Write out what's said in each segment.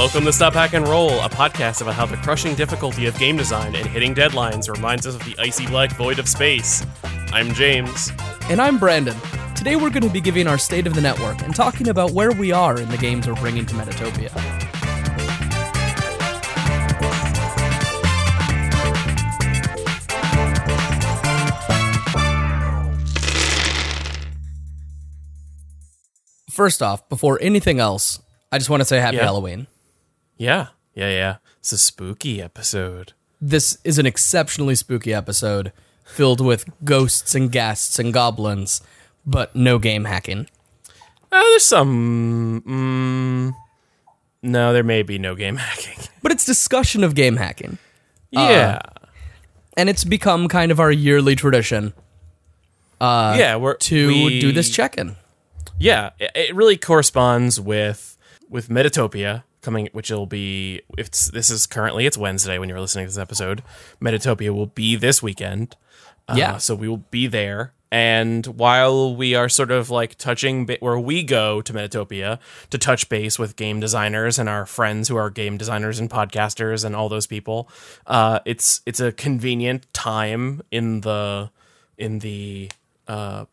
Welcome to Stop Hack and Roll, a podcast about how the crushing difficulty of game design and hitting deadlines reminds us of the icy black void of space. I'm James. And I'm Brandon. Today we're going to be giving our state of the network and talking about where we are in the games we're bringing to Metatopia. First off, before anything else, I just want to say happy Yeah. Halloween. Yeah, yeah, yeah. It's a spooky episode. This is an exceptionally spooky episode filled with ghosts and ghasts and goblins, but no game hacking. Uh, there's some. Mm, no, there may be no game hacking. But it's discussion of game hacking. yeah. and it's become kind of our yearly tradition Uh, yeah, we're to we- do this check-in. Yeah, it, it really corresponds with with Metatopia coming, which will be. It's this is currently it's Wednesday when you're listening to this episode. Metatopia will be this weekend. Uh, Yeah. so we will be there. And while we are sort of like touching ba- where we go to Metatopia to touch base with game designers and our friends who are game designers and podcasters and all those people, uh, it's it's a convenient time in the in the uh,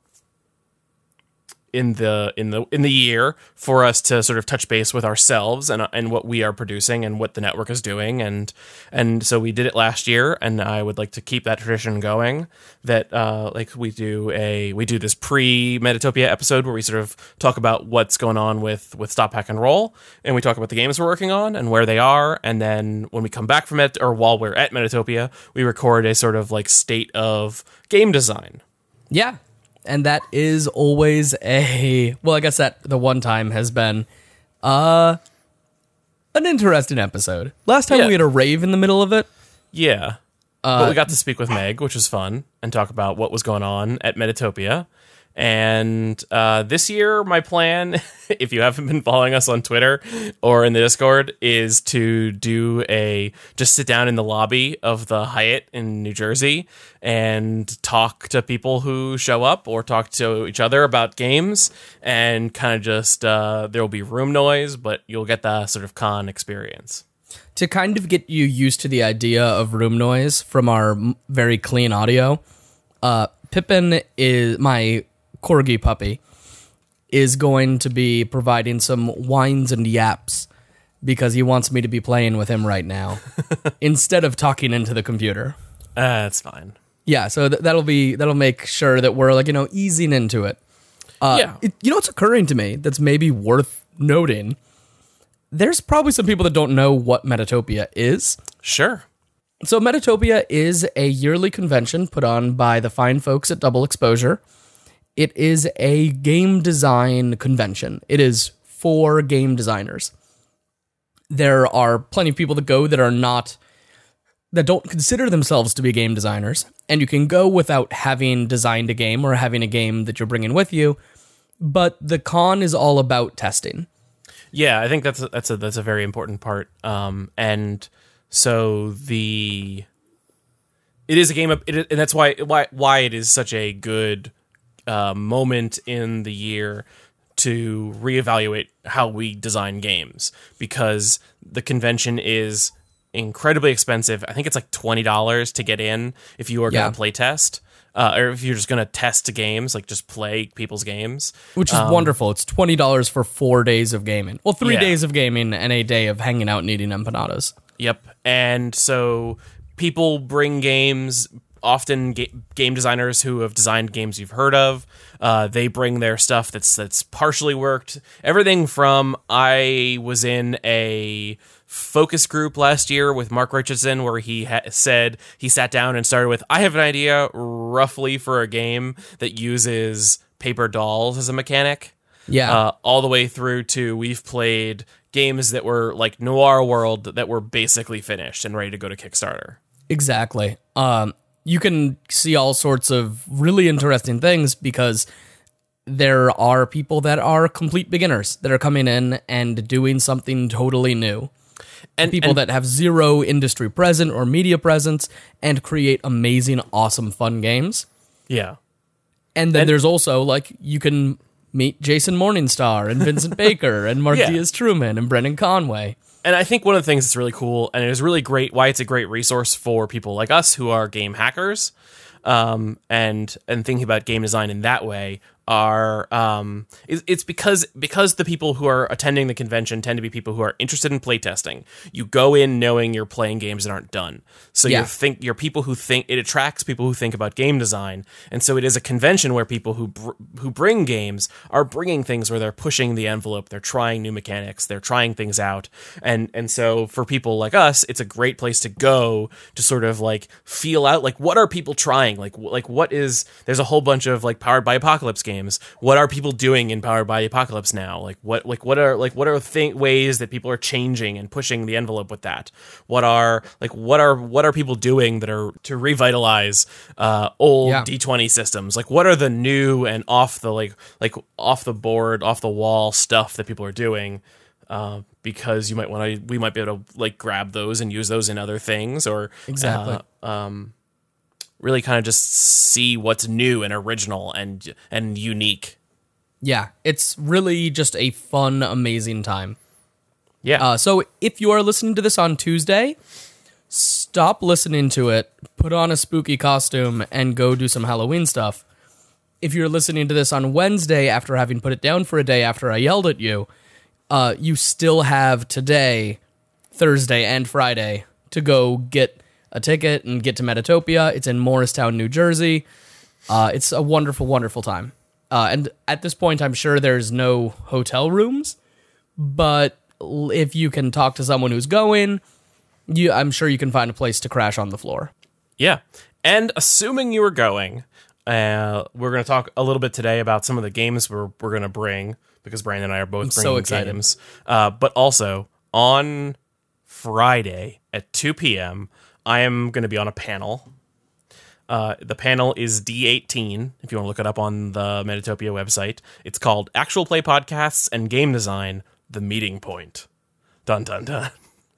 in the in the in the year for us to sort of touch base with ourselves and and what we are producing and what the network is doing. And and so we did it last year and I would like to keep that tradition going that uh like we do a we do this pre Metatopia episode where we sort of talk about what's going on with with Stop Hack and Roll and we talk about the games we're working on and where they are. And then when we come back from it or while we're at Metatopia we record a sort of like state of game design. Yeah. And that is always a well, I guess that the one time has been uh an interesting episode. Last time Yeah. we had a rave in the middle of it. Yeah. but we got to speak with Meg, which was fun, and talk about what was going on at Metatopia. And uh, this year, my plan, if you haven't been following us on Twitter or in the Discord, is to do a just sit down in the lobby of the Hyatt in New Jersey and talk to people who show up or talk to each other about games and kind of just, uh, there will be room noise, but you'll get the sort of con experience. to kind of get you used to the idea of room noise from our very clean audio, uh, Pippin is my corgi puppy is going to be providing some whines and yaps because he wants me to be playing with him right now instead of talking into the computer. Uh, that's fine. Yeah, so th- that'll be that'll make sure that we're like you know easing into it. Uh, Yeah. it- you know what's occurring to me that's maybe worth noting. There's probably some people that don't know what Metatopia is. Sure. So, Metatopia is a yearly convention put on by the fine folks at Double Exposure. It is a game design convention, it is for game designers. There are plenty of people that go that are not, that don't consider themselves to be game designers. And you can go without having designed a game or having a game that you're bringing with you. But the con is all about testing. Yeah, I think that's a, that's a that's a very important part. Um, and so the it is a game of it, and that's why why why it is such a good uh, moment in the year to reevaluate how we design games because the convention is incredibly expensive. I think it's like twenty dollars to get in if you are Yeah. going to play test. Uh, or if you're just going to test games, like just play people's games. which is wonderful. It's twenty dollars for four days of gaming. Well, three Yeah. days of gaming and a day of hanging out and eating empanadas. Yep. And so people bring games, often ga- game designers who have designed games you've heard of. Uh, they bring their stuff that's that's partially worked. Everything from I was in a focus group last year with Mark Richardson where he ha- said he sat down and started with I have an idea roughly for a game that uses paper dolls as a mechanic Yeah, uh, all the way through to we've played games that were like Noir World that were basically finished and ready to go to Kickstarter. exactly. Um, you can see all sorts of really interesting things because there are people that are complete beginners that are coming in and doing something totally new. And People and- that have zero industry present or media presence and create amazing, awesome, fun games. yeah, And then there's also like you can meet Jason Morningstar and Vincent Baker and Mark Yeah. Diaz Truman and Brendan Conway. And I think one of the things that's really cool and it is really great why it's a great resource for people like us who are game hackers um, and and thinking about game design in that way are um, it's because because the people who are attending the convention tend to be people who are interested in playtesting. You go in knowing you're playing games that aren't done, so Yeah. you think you're people who think it attracts people who think about game design, and so it is a convention where people who br- who bring games are bringing things where they're pushing the envelope, they're trying new mechanics, they're trying things out, and and so for people like us, it's a great place to go to sort of like feel out like what are people trying, like like what is there's a whole bunch of like powered by apocalypse games. What are people doing in powered by apocalypse now? Like what like what are like what are th- ways that people are changing and pushing the envelope with that? What are like what are what are people doing that are to revitalize uh, old Yeah. D20 systems? Like what are the new and off the like like off the board, off the wall stuff that people are doing? Uh, because you might want to, we might be able to like grab those and use those in other things, or Exactly. uh, um, really kind of just see what's new and original and and unique. Yeah, it's really just a fun, amazing time. Yeah, Uh, so if you are listening to this on Tuesday, stop listening to it, put on a spooky costume, and go do some Halloween stuff. If you're listening to this on Wednesday after having put it down for a day after I yelled at you, uh, you still have today, Thursday, and Friday to go get a ticket and get to Metatopia. It's in Morristown, New Jersey. Uh, it's a wonderful, wonderful time. Uh, and at this point, I'm sure there's no hotel rooms, but if you can talk to someone who's going, you, I'm sure you can find a place to crash on the floor. Yeah. And assuming you are going, uh, we're going to talk a little bit today about some of the games we're, we're going to bring because Brandon and I are both so bringing excited. games. Uh, but also on Friday at 2 p.m., I am going to be on a panel. Uh, the panel is D18, if you want to look it up on the Metatopia website. It's called Actual Play Podcasts and Game Design The Meeting Point. Dun, dun, dun.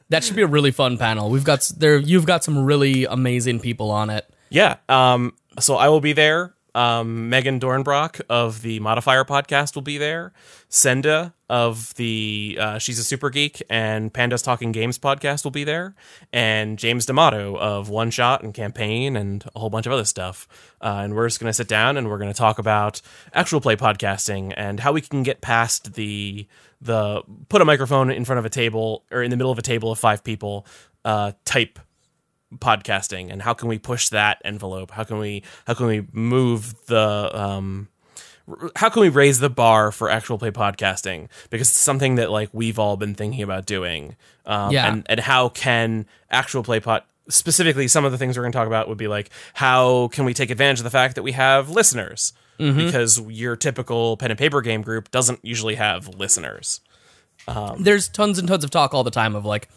That should be a really fun panel. We've got there. You've got some really amazing people on it. Yeah. Um, so I will be there. Um, Megan Dornbrock of the Modifier podcast will be there. Senda of the uh, She's a Super Geek and Pandas Talking Games podcast will be there. And James D'Amato of One Shot and Campaign and a whole bunch of other stuff. Uh, and we're just going to sit down and we're going to talk about actual play podcasting and how we can get past the the put a microphone in front of a table or in the middle of a table of five people uh, type podcasting and how can we push that envelope? How can we how can we move the um how can we raise the bar for actual play podcasting? Because it's something that like we've all been thinking about doing. Um Yeah. and and how can actual play pod specifically some of the things we're going to talk about would be like how can we take advantage of the fact that we have listeners? Because your typical pen and paper game group doesn't usually have listeners. There's tons and tons of talk all the time of like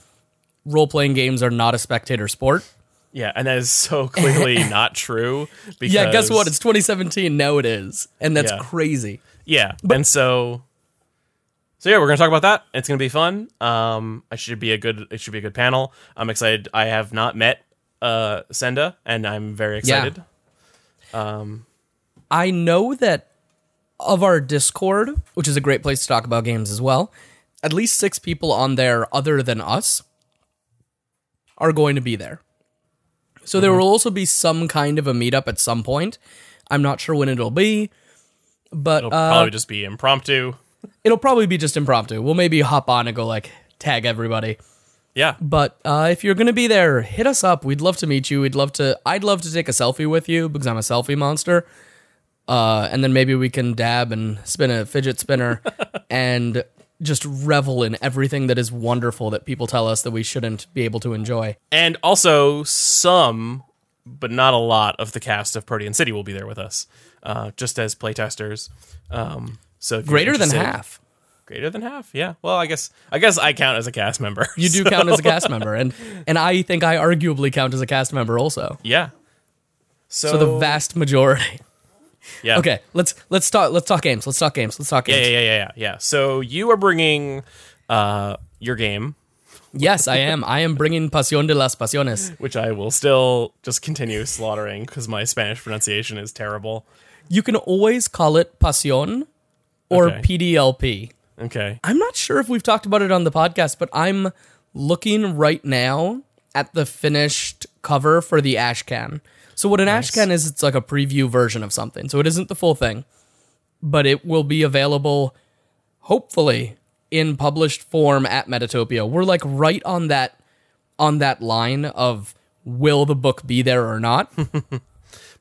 role playing games are not a spectator sport. yeah and that is so clearly not true because Yeah, guess what? It's 2017. Now it is, and that's Yeah. crazy. Yeah, and so, so yeah, we're gonna talk about that. It's gonna be fun. Um, I should be a good. It should be a good panel. I'm excited. I have not met uh Senda, and I'm very Yeah. excited. I know that of our Discord, which is a great place to talk about games as well, at least six people on there other than us are going to be there. So there will also be some kind of a meetup at some point. I'm not sure when it'll be, but It'll uh, probably just be impromptu. it'll probably be just impromptu. We'll maybe hop on and go like tag everybody. Yeah, But uh, if you're gonna be there, hit us up. We'd love to meet you. We'd love to. I'd love to take a selfie with you because I'm a selfie monster. Uh, and then maybe we can dab and spin a fidget spinner and just revel in everything that is wonderful that people tell us that we shouldn't be able to enjoy. and also some, but not a lot of the cast of Protean City will be there with us, uh, just as playtesters. Um, so Greater than half. Greater than half. Yeah. Well, I guess I guess I count as a cast member. You do count as a cast member, and and I think I arguably count as a cast member also. Yeah. So, So the vast majority. Yeah. Okay, let's let's talk let's talk games. Let's talk games. Let's talk games. yeah, yeah, yeah, yeah. yeah. So you are bringing uh, your game, Yes, I am. I am bringing Pasión de las Pasiones. which I will still just continue slaughtering because my Spanish pronunciation is terrible. You can always call it Pasión or Okay. PDLP. Okay. I'm not sure if we've talked about it on the podcast, but I'm looking right now at the finished cover for the Ashcan. So what an Ashcan is, it's like a preview version of something. So it isn't the full thing, but it will be available, hopefully, in published form at Metatopia. We're like right on that on that line of will the book be there or not.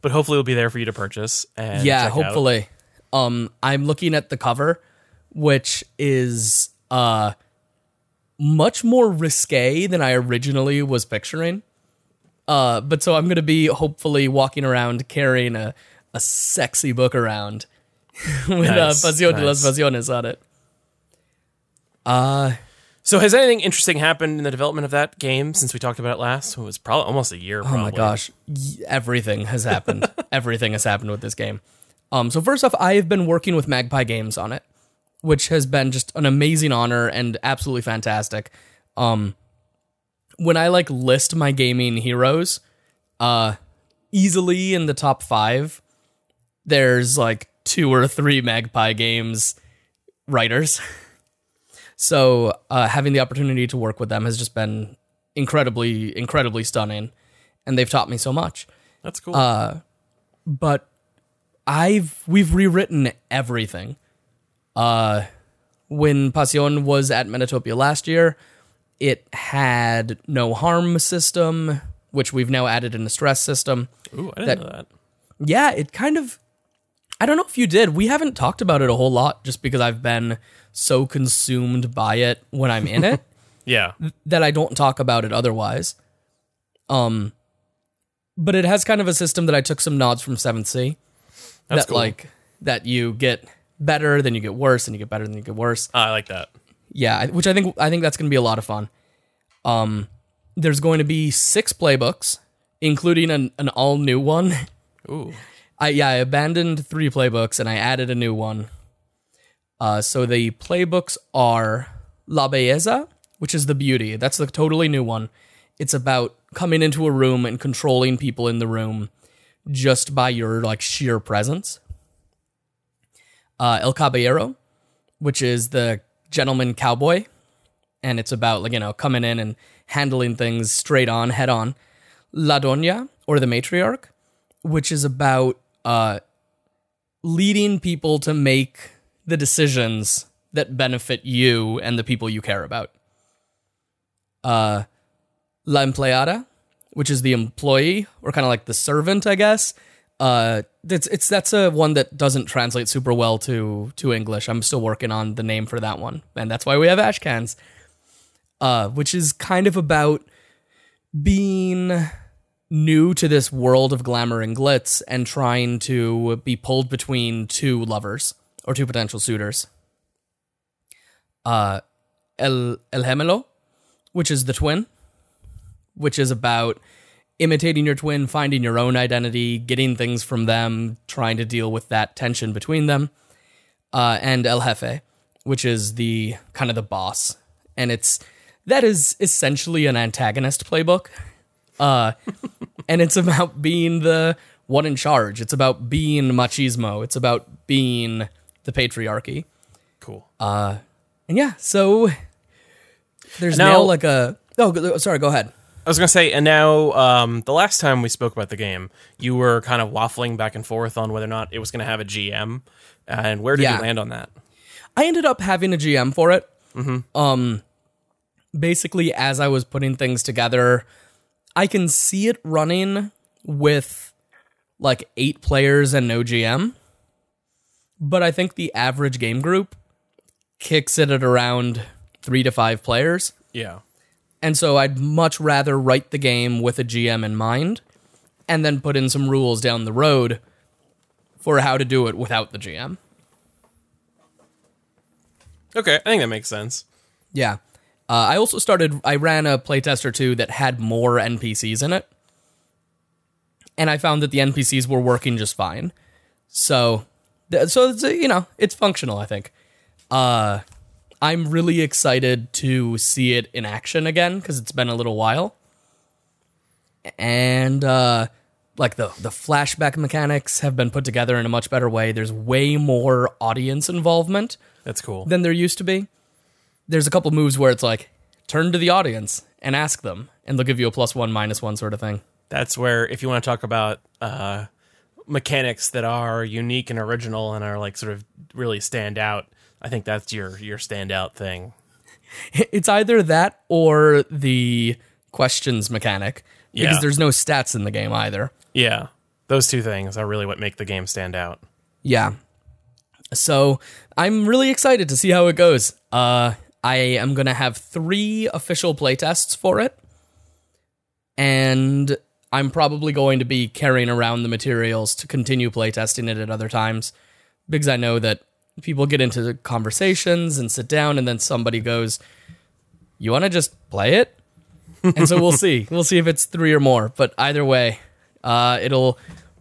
But hopefully it'll be there for you to purchase. And yeah, check out. hopefully. Um, I'm looking at the cover, which is uh much more risque than I originally was picturing. Uh, but so I'm gonna be hopefully walking around carrying a a sexy book around with Nice, uh, Pasión de las nice. Pasiones on it. So has anything interesting happened in the development of that game since we talked about it last? It was probably almost a year. Oh my gosh, everything has happened. everything has happened with this game. Um, so first off, I have been working with Magpie Games on it, which has been just an amazing honor and absolutely fantastic. Um, when I like list my gaming heroes, uh, easily in the top five, there's like two or three Magpie Games writers. So uh, having the opportunity to work with them has just been incredibly, incredibly stunning, and they've taught me so much. That's cool. Uh, But I've we've rewritten everything. Uh, when Passion was at Metatopia last year, it had no harm system, which we've now added in a stress system. Ooh, I didn't that- know that. Yeah, it kind of. I don't know if you did. We haven't talked about it a whole lot just because I've been so consumed by it when I'm in it. Yeah. that I don't talk about it otherwise. Um, but it has kind of a system that I took some nods from Seventh Sea. That's that cool. like that you get better, then you get worse, and you get better, then you get worse. I like that. Yeah, which I think I think that's going to be a lot of fun. Um, there's going to be six playbooks, including an, an all new one. Ooh. I yeah, I abandoned three playbooks and I added a new one. Uh, so the playbooks are La Belleza, which is the beauty. That's the totally new one. It's about coming into a room and controlling people in the room just by your like sheer presence. Uh, El Caballero, which is the gentleman cowboy, and it's about like you know coming in and handling things straight on, head on. La Doña or the matriarch, which is about uh, leading people to make the decisions that benefit you and the people you care about. Uh, La Empleada, which is the employee or kind of like the servant, I guess. Uh, it's it's that's a one that doesn't translate super well to to English. I'm still working on the name for that one, and that's why we have Ashcans. Uh, which is kind of about being new to this world of glamour and glitz and trying to be pulled between two lovers or two potential suitors. Uh, El El Gemelo, which is the twin, which is about imitating your twin, finding your own identity, getting things from them, trying to deal with that tension between them. Uh, and El Jefe, which is the kind of the boss, and it's that is essentially an antagonist playbook. Uh, and it's about being the one in charge. It's about being machismo. It's about being the patriarchy. Cool. And yeah, so there's Now- now, like a oh sorry, go ahead. I was gonna say, and now um, the last time we spoke about the game, you were kind of waffling back and forth on whether or not it was gonna have a GM, and where did Yeah. you land on that? I ended up having a GM for it. Um, basically, as I was putting things together, I can see it running with like eight players and no GM. But I think the average game group kicks it at around three to five players. Yeah. And so I'd much rather write the game with a GM in mind and then put in some rules down the road for how to do it without the GM. Okay, I think that makes sense. Yeah. Uh, I also started, I ran a playtest or two that had more NPCs in it. And I found that the NPCs were working just fine. So, so it's, you know, it's functional, I think. Uh, I'm really excited to see it in action again because it's been a little while. And, uh, like the, the flashback mechanics have been put together in a much better way. There's way more audience involvement That's cool. than there used to be. There's a couple moves where it's like turn to the audience and ask them, and they'll give you a plus one, minus one sort of thing. That's where if you want to talk about uh, mechanics that are unique and original and are like sort of really stand out, I think that's your your standout thing. It's either that or the questions mechanic because Yeah. there's no stats in the game either. Yeah, those two things are really what make the game stand out. Yeah. So I'm really excited to see how it goes. Uh, I am going to have three official playtests for it. And I'm probably going to be carrying around the materials to continue playtesting it at other times because I know that people get into conversations and sit down, and then somebody goes, You want to just play it? and so we'll see. We'll see if it's three or more. But either way, uh, it'll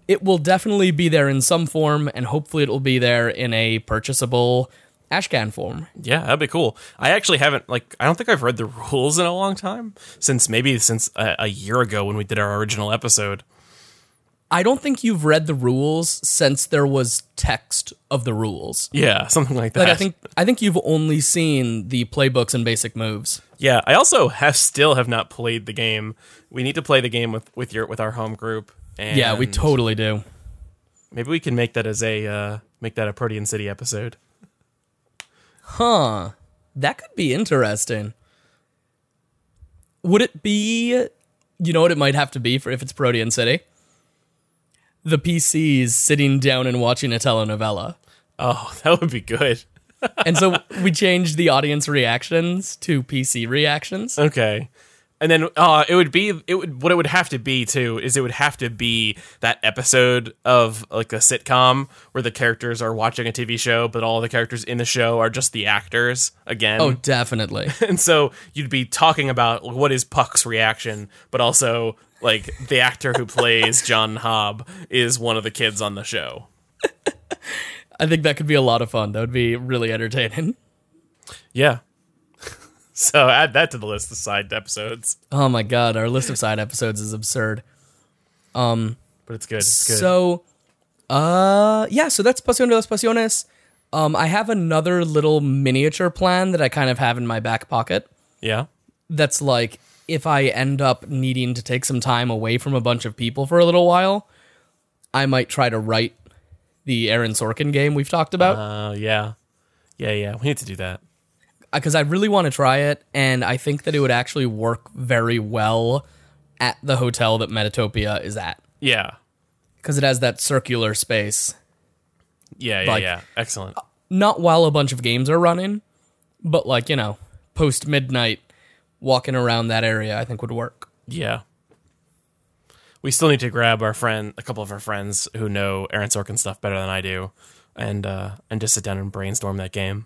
it will definitely be there in some form, and hopefully it'll be there in a purchasable ashcan form. Yeah, that'd be cool. I actually haven't like I don't think I've read the rules in a long time since maybe since a, a year ago when we did our original episode. I don't think you've read the rules since there was text of the rules. Yeah, something like that. Like I think I think you've only seen the playbooks and basic moves. Yeah, I also have still have not played the game. We need to play the game with with your with our home group. And Yeah, we totally do. maybe we can make that as a uh, make that a Protean City episode. Huh. That could be interesting. Would it be you know what it might have to be for if it's Protean City? The PCs sitting down and watching a telenovela. Oh, that would be good. And so we changed the audience reactions to PC reactions. Okay. And then uh, it would be it would what it would have to be too is it would have to be that episode of like a sitcom where the characters are watching a TV show but all the characters in the show are just the actors again. Oh, definitely. and so you'd be talking about what is Puck's reaction, but also like the actor who plays John Hobb is one of the kids on the show. I think that could be a lot of fun. That would be really entertaining. Yeah. so add that to the list of side episodes. Oh my god, our list of side episodes is absurd. Um but it's good. It's good. So, uh, yeah, so that's Pasión de las Pasiones. Um, I have another little miniature plan that I kind of have in my back pocket. yeah. That's like if I end up needing to take some time away from a bunch of people for a little while, I might try to write the Aaron Sorkin game we've talked about. Uh yeah. Yeah, yeah. We need to do that. because I really want to try it, and I think that it would actually work very well at the hotel that Metatopia is at Yeah. because it has that circular space. Yeah, yeah, Like- yeah. Excellent. Not while a bunch of games are running, but like you know, post midnight, walking around that area, I think would work. Yeah. We still need to grab our friend, a couple of our friends who know Aaron Sorkin stuff better than I do, and uh, and just sit down and brainstorm that game.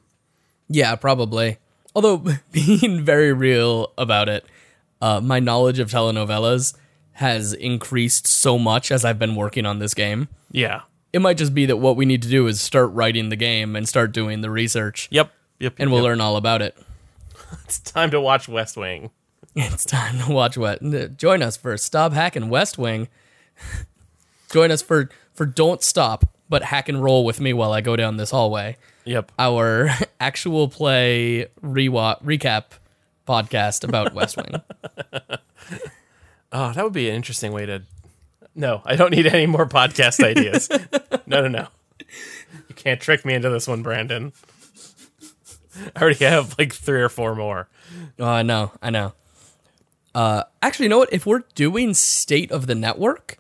Yeah, probably. Although being very real about it, uh, my knowledge of telenovelas has increased so much as I've been working on this game. Yeah. It might just be that what we need to do is start writing the game and start doing the research. Yep. Yep. and we'll yep. learn all about it. It's time to watch West Wing. It's time to watch what. Join us for Stop Hacking West Wing. Join us for for Don't Stop, but hack and roll with me while I go down this hallway. Yep. Our actual play recap podcast about West Wing. Oh, that would be an interesting way to. No, I don't need any more podcast ideas. no, no, no. You can't trick me into this one, Brandon. I already have like three or four more. Oh, I know, I know. Uh, actually, you know what? If we're doing State of the Network,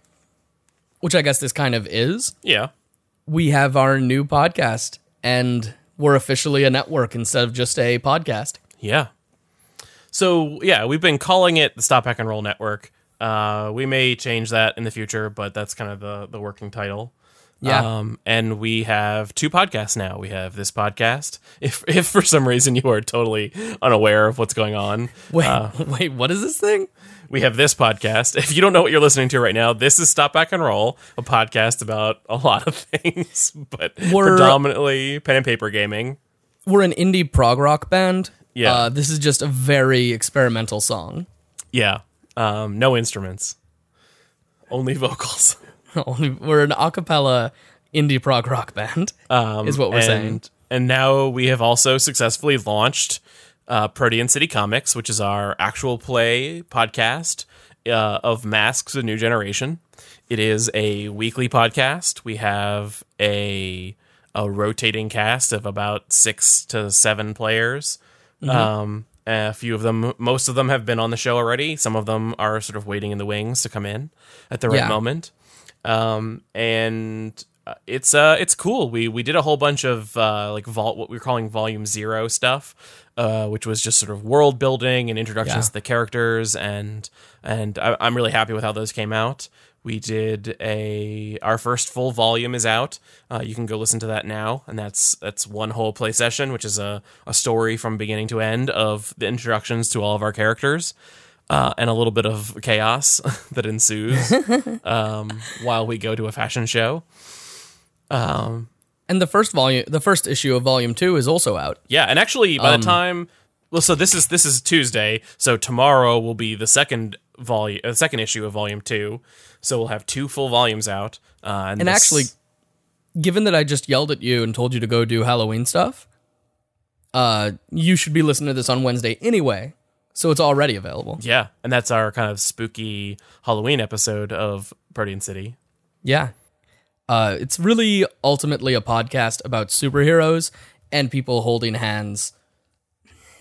which I guess this kind of is, Yeah. we have our new podcast, and we're officially a network instead of just a podcast. Yeah. So yeah, we've been calling it the Stop Hack and Roll Network. Uh, we may change that in the future, but that's kind of the the working title. Yeah. Um, and we have two podcasts now. We have this podcast. If if for some reason you are totally unaware of what's going on, Wait, uh, wait, what is this thing? we have this podcast. If you don't know what you're listening to right now, this is Stop Hack and Roll, a podcast about a lot of things, but We're- predominantly pen and paper gaming. We're an indie prog rock band. Yeah. Uh, this is just a very experimental song. Yeah. Um, no instruments, only vocals. Only- we're an acapella indie prog rock band. Um, Is what we're and, saying. And now we have also successfully launched uh, Protean City Comics, which is our actual play podcast uh, of Masks: A New Generation. It is a weekly podcast. We have a a rotating cast of about six to seven players. Um, a few of them, most of them have been on the show already. Some of them are sort of waiting in the wings to come in at the right Yeah. moment. Um, and uh, it's uh, it's cool. We we did a whole bunch of uh, like vol- what we are calling Volume Zero stuff, uh, which was just sort of world building and introductions Yeah. to the characters, and and I, I'm really happy with how those came out. We did a our first full volume is out. Uh, you can go listen to that now, and that's that's one whole play session, which is a, a story from beginning to end of the introductions to all of our characters, uh, and a little bit of chaos that ensues um, while we go to a fashion show. Um, And the first volume, the first issue of volume two is also out. yeah, and actually, by the time well, so this is this is Tuesday, so tomorrow will be the second volume, uh, second issue of volume two. So we'll have two full volumes out, uh, and, And this- actually, given that I just yelled at you and told you to go do Halloween stuff, uh, you should be listening to this on Wednesday anyway. So it's already available. yeah, and that's our kind of spooky Halloween episode of Protean City. Yeah. Uh, it's really ultimately a podcast about superheroes and people holding hands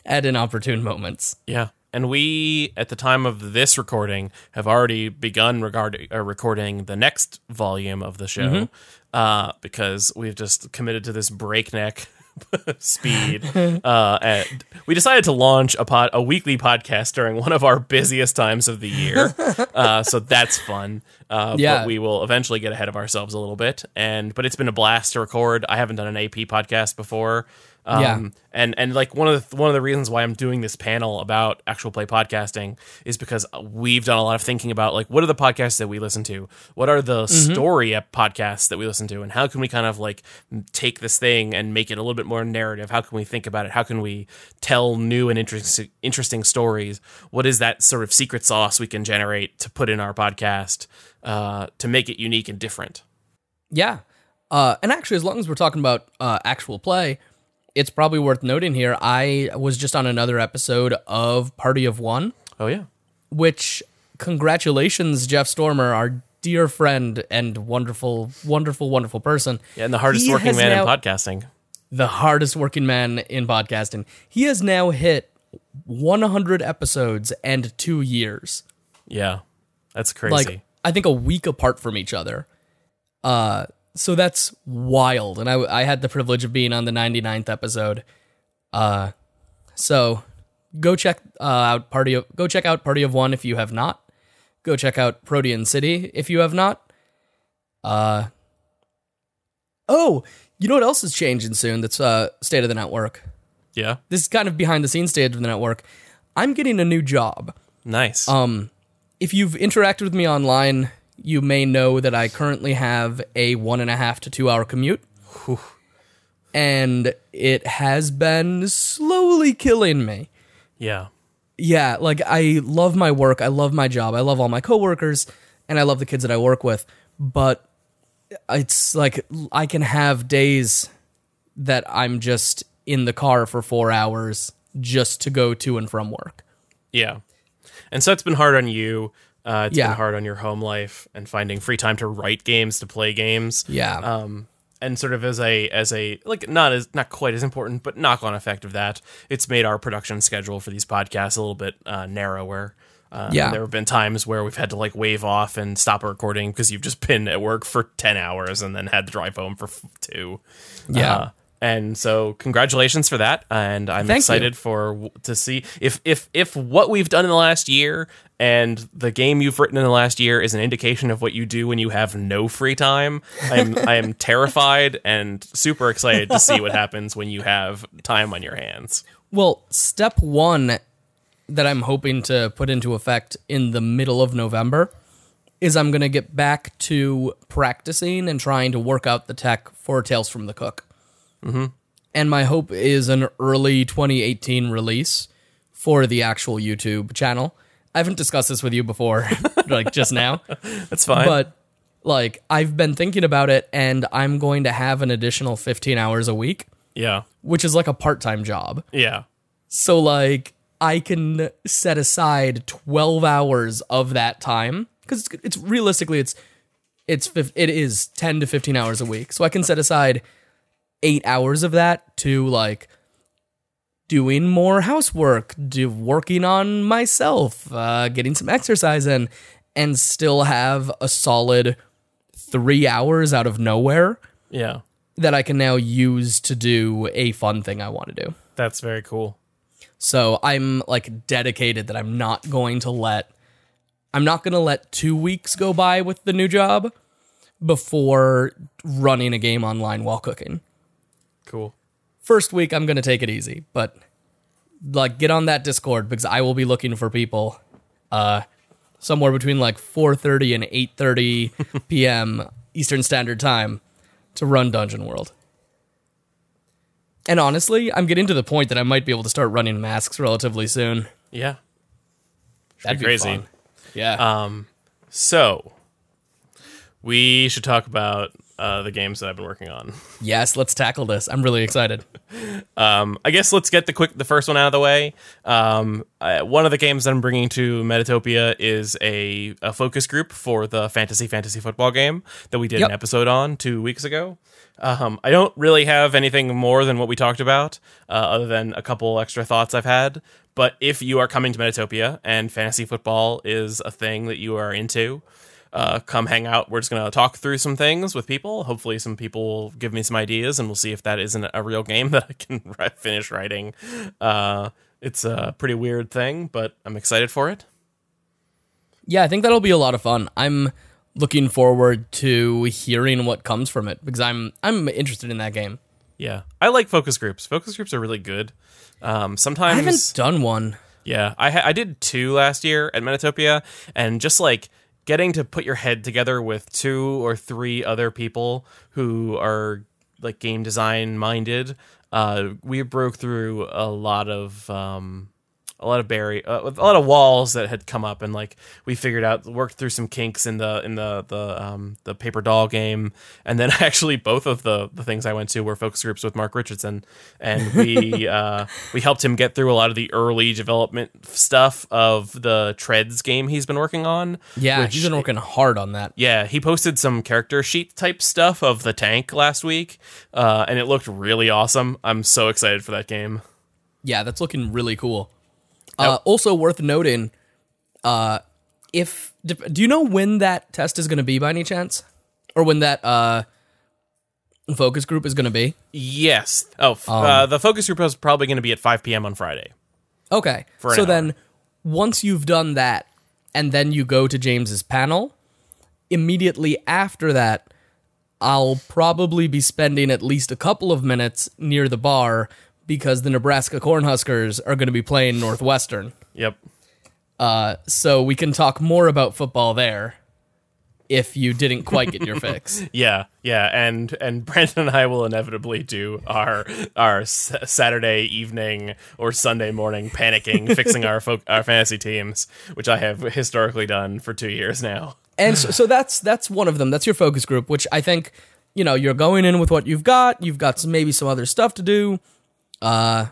at inopportune moments. Yeah. And we, at the time of this recording, have already begun regard, uh, recording the next volume of the show uh, because we've just committed to this breakneck speed. uh, and we decided to launch a pod, a weekly podcast during one of our busiest times of the year. uh, so that's fun. Uh, Yeah. But we will eventually get ahead of ourselves a little bit. And but it's been a blast to record. I haven't done an AP podcast before. Um, Yeah. and and like one of the one of the reasons why I'm doing this panel about actual play podcasting is because we've done a lot of thinking about like what are the podcasts that we listen to, what are the story podcasts that we listen to, and how can we kind of like take this thing and make it a little bit more narrative? How can we think about it? How can we tell new and interesting interesting stories? What is that sort of secret sauce we can generate to put in our podcast uh, to make it unique and different? Yeah. Uh, and actually, as long as we're talking about uh, actual play, it's probably worth noting here. I was just on another episode of Party of One, Oh yeah, which congratulations, Jeff Stormer, our dear friend and wonderful, wonderful, wonderful person. yeah, and the hardest He working man now- in podcasting. the hardest working man in podcasting. He has now hit 100 episodes and two years. Yeah, that's crazy. Like, I think a week apart from each other. Uh, so that's wild. And I, I had the privilege of being on the 99th episode. Uh, so go check uh, out Party of, go check out Party of One if you have not. Go check out Protean City if you have not. Uh, oh, you know what else is changing soon? That's uh, state of the network. yeah, This is kind of behind the scenes stage of the network. I'm getting a new job. nice. Um, if you've interacted with me online, you may know that I currently have a one and a half to two hour commute. And it has been slowly killing me. yeah, Yeah, like I love my work, I love my job, I love all my coworkers, and I love the kids that I work with. But it's like I can have days that I'm just in the car for four hours just to go to and from work. yeah. And so it's been hard on you. Uh, it's Yeah. been hard on your home life and finding free time to write games, to play games. Yeah. Um, and sort of as a as a like not as not quite as important, but knock on effect of that, it's made our production schedule for these podcasts a little bit uh, narrower. Uh, Yeah. there have been times where we've had to like wave off and stop a recording because you've just been at work for ten hours and then had to drive home for f- two. Yeah. Uh, and so congratulations for that and i'm Thank you. excited for to see if if if what we've done in the last year and the game you've written in the last year is an indication of what you do when you have no free time i'm i am terrified and super excited to see what happens when you have time on your hands Well, step one that I'm hoping to put into effect in the middle of November is I'm going to get back to practicing and trying to work out the tech for Tales from the Cook. Mm-hmm. And my hope is an early 2018 release for the actual YouTube channel. I haven't discussed this with you before, like just now, that's fine but like I've been thinking about it and I'm going to have an additional 15 hours a week, yeah which is like a part time job. yeah So like I can set aside 12 hours of that time cuz it's, it's realistically it's it's it is 10 to 15 hours a week. So I can set aside 8 hours of that to like doing more housework, do working on myself, uh, getting some exercise in and still have a solid 3 hours out of nowhere Yeah. that I can now use to do a fun thing I want to do. That's very cool. So I'm like dedicated that I'm not going to let I'm not going to let 2 weeks go by with the new job before running a game online while cooking. Cool. First week I'm going to take it easy, but like get on that Discord because I will be looking for people uh somewhere between like 4:30 and 8:30 p.m. Eastern Standard Time to run Dungeon World. And honestly, I'm getting to the point that I might be able to start running masks relatively soon. Yeah. That'd be crazy. fun. Yeah. Um so, we should talk about uh, the games that I've been working on. yes, let's tackle this. I'm really excited. Um, I guess let's get the quick the first one out of the way. Um, uh, one of the games that I'm bringing to Metatopia is a, a focus group for the fantasy fantasy football game that we did Yep. an episode on two weeks ago. Um, I don't really have anything more than what we talked about, uh, other than a couple extra thoughts I've had. But if you are coming to Metatopia and fantasy football is a thing that you are into, uh, come hang out. We're just going to talk through some things with people. Hopefully, some people will give me some ideas, and we'll see if that isn't a real game that I can finish writing. Uh, it's a pretty weird thing, but I'm excited for it. Yeah, I think that'll be a lot of fun. I'm looking forward to hearing what comes from it because I'm I'm interested in that game. Yeah, I like focus groups. Focus groups are really good. Um, sometimes I haven't done one. Yeah, I ha- I did two last year at Metatopia, and just like getting to put your head together with two or three other people who are like game design minded, uh, we broke through a lot of um, a lot of barrier, uh, with a lot of walls that had come up, and like we figured out, worked through some kinks in the in the the um, the paper doll game, and then actually both of the the things I went to were focus groups with Mark Richardson, and we uh, we helped him get through a lot of the early development stuff of the Treads game he's been working on. Yeah, which- he's been working hard on that. yeah, he posted some character sheet type stuff of the tank last week, uh, and it looked really awesome. I'm so excited for that game. Yeah, that's looking really cool. Uh, also worth noting, uh, if do you know when that test is going to be by any chance, or when that uh, focus group is going to be? Yes. Oh, f- uh, the focus group is probably going to be at 5 p.m. on Friday. Okay, so hour. then once you've done that, and then you go to James's panel, immediately after that, I'll probably be spending at least a couple of minutes near the bar because the Nebraska Cornhuskers are going to be playing Northwestern. Yep. Uh, so we can talk more about football there if you didn't quite get your fix. Yeah, yeah, and and Brandon and I will inevitably do our our s- Saturday evening or Sunday morning panicking, fixing our fo- our fantasy teams, which I have historically done for two years now. And so, so that's that's one of them. That's your focus group, which I think you know you're going in with what you've got. You've got some, maybe some other stuff to do. Uh,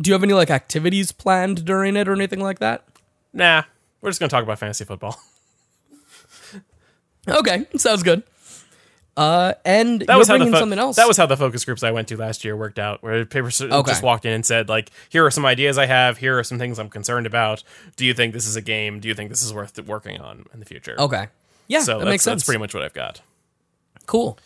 do you have any like activities planned during it or anything like that? Nah, we're just gonna talk about fantasy football. Okay, sounds good. Uh, and That you're was how the bringing fo- something else. that was how the focus groups I went to last year worked out. Where people Okay. just walked in and said like, "Here are some ideas I have. Here are some things I'm concerned about. Do you think this is a game? Do you think this is worth working on in the future?" okay. Yeah, so that makes sense. that's pretty much what I've got. cool.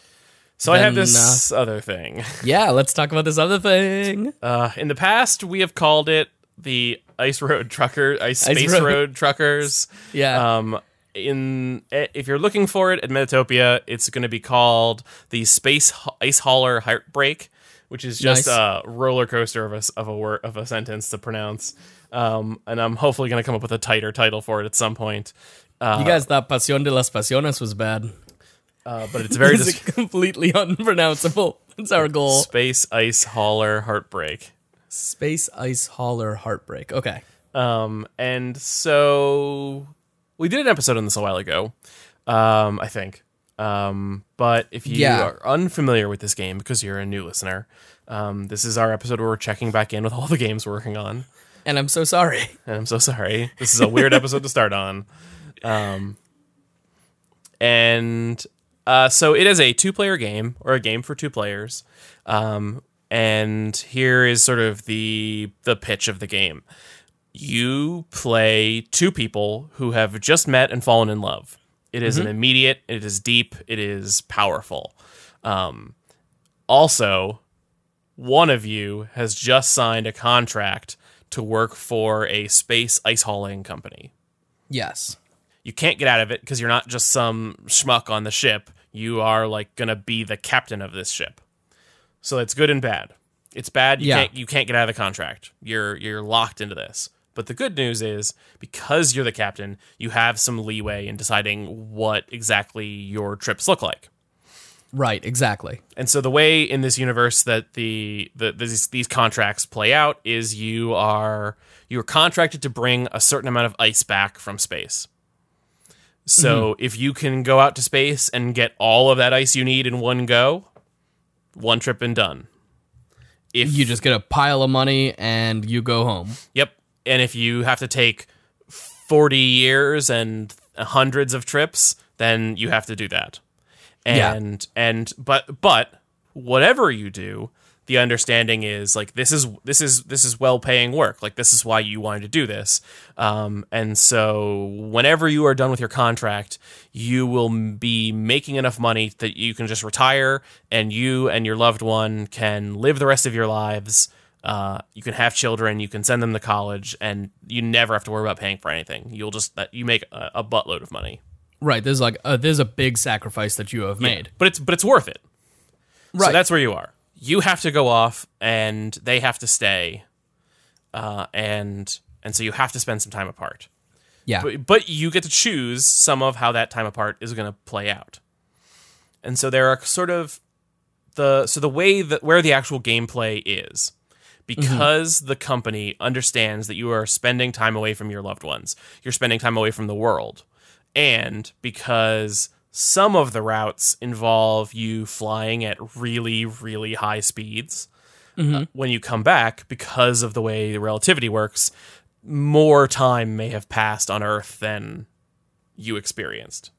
So I have Then, this other thing. Yeah, let's talk about this other thing. Uh, in the past, we have called it the Ice Road Trucker, Ice Ice Space Road. Road. Truckers. Yeah. Um, in eh, if you're looking for it at Metatopia, it's going to be called the Space Ice Hauler Heartbreak, which is just Nice. a roller coaster of a of a word of a sentence to pronounce. Um, and I'm hopefully going to come up with a tighter title for it at some point. Uh, you guys thought Pasión de las Pasiones was bad. Uh, but it's very just completely unpronounceable. That's our goal. Space Ice Hauler Heartbreak. Space Ice Hauler Heartbreak. Okay. Um, and so we did an episode on this a while ago, um, I think. Um, but if you Yeah. are unfamiliar with this game because you're a new listener, um, this is our episode where we're checking back in with all the games we're working on. And I'm so sorry. And I'm so sorry. This is a weird episode to start on. Um, and uh, so it is a two player game or a game for two players. Um, and here is sort of the the pitch of the game. You play two people who have just met and fallen in love. It is an immediate, it is deep, it is powerful. Um, also, one of you has just signed a contract to work for a space ice hauling company. Yes. You can't get out of it because you're not just some schmuck on the ship. You are like gonna be the captain of this ship. So it's good and bad. It's bad. You Yeah. can't you can't get out of the contract. You're you're locked into this. But the good news is because you're the captain, you have some leeway in deciding what exactly your trips look like. Right, exactly. And so the way in this universe that the, the these, these contracts play out is you are you are contracted to bring a certain amount of ice back from space. So mm-hmm. if you can go out to space and get all of that ice you need in one go, one trip and done. If You just get a pile of money and you go home. Yep. And if you have to take 40 years and hundreds of trips, then you have to do that. Yeah. And and but but whatever you do, the understanding is like this is this is this is well paying work. Like this is why you wanted to do this. Um, and so whenever you are done with your contract, you will be making enough money that you can just retire, and you and your loved one can live the rest of your lives. Uh, you can have children, you can send them to college, and you never have to worry about paying for anything. You'll just that you make a, a buttload of money. Right, there's like a, there's a big sacrifice that you have made. but it's but it's worth it. So Right. that's where you are. You have to go off, and they have to stay, uh, and and so you have to spend some time apart. Yeah. But, but you get to choose some of how that time apart is going to play out. And so there are sort of the so the way that where the actual gameplay is because the company understands that you are spending time away from your loved ones. You're spending time away from the world. And because some of the routes involve you flying at really really high speeds, uh, when you come back because of the way the relativity works, more time may have passed on Earth than you experienced.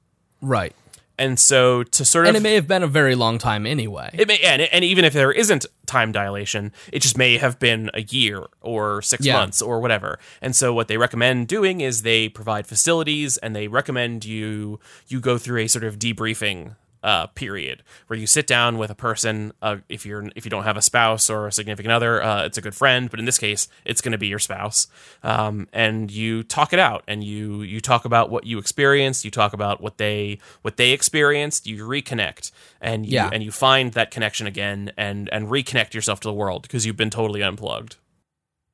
right. And so to sort of And it may have been a very long time anyway. it may, and, and even if there isn't time dilation, it just may have been a year or six Yeah. months or whatever. And so what they recommend doing is they provide facilities and they recommend you you go through a sort of debriefing uh, period where you sit down with a person. Uh, if you're if you don't have a spouse or a significant other, uh, it's a good friend. But in this case, it's going to be your spouse, um, and you talk it out and you you talk about what you experienced. You talk about what they what they experienced. You reconnect and you, Yeah. and you find that connection again and and reconnect yourself to the world because you've been totally unplugged.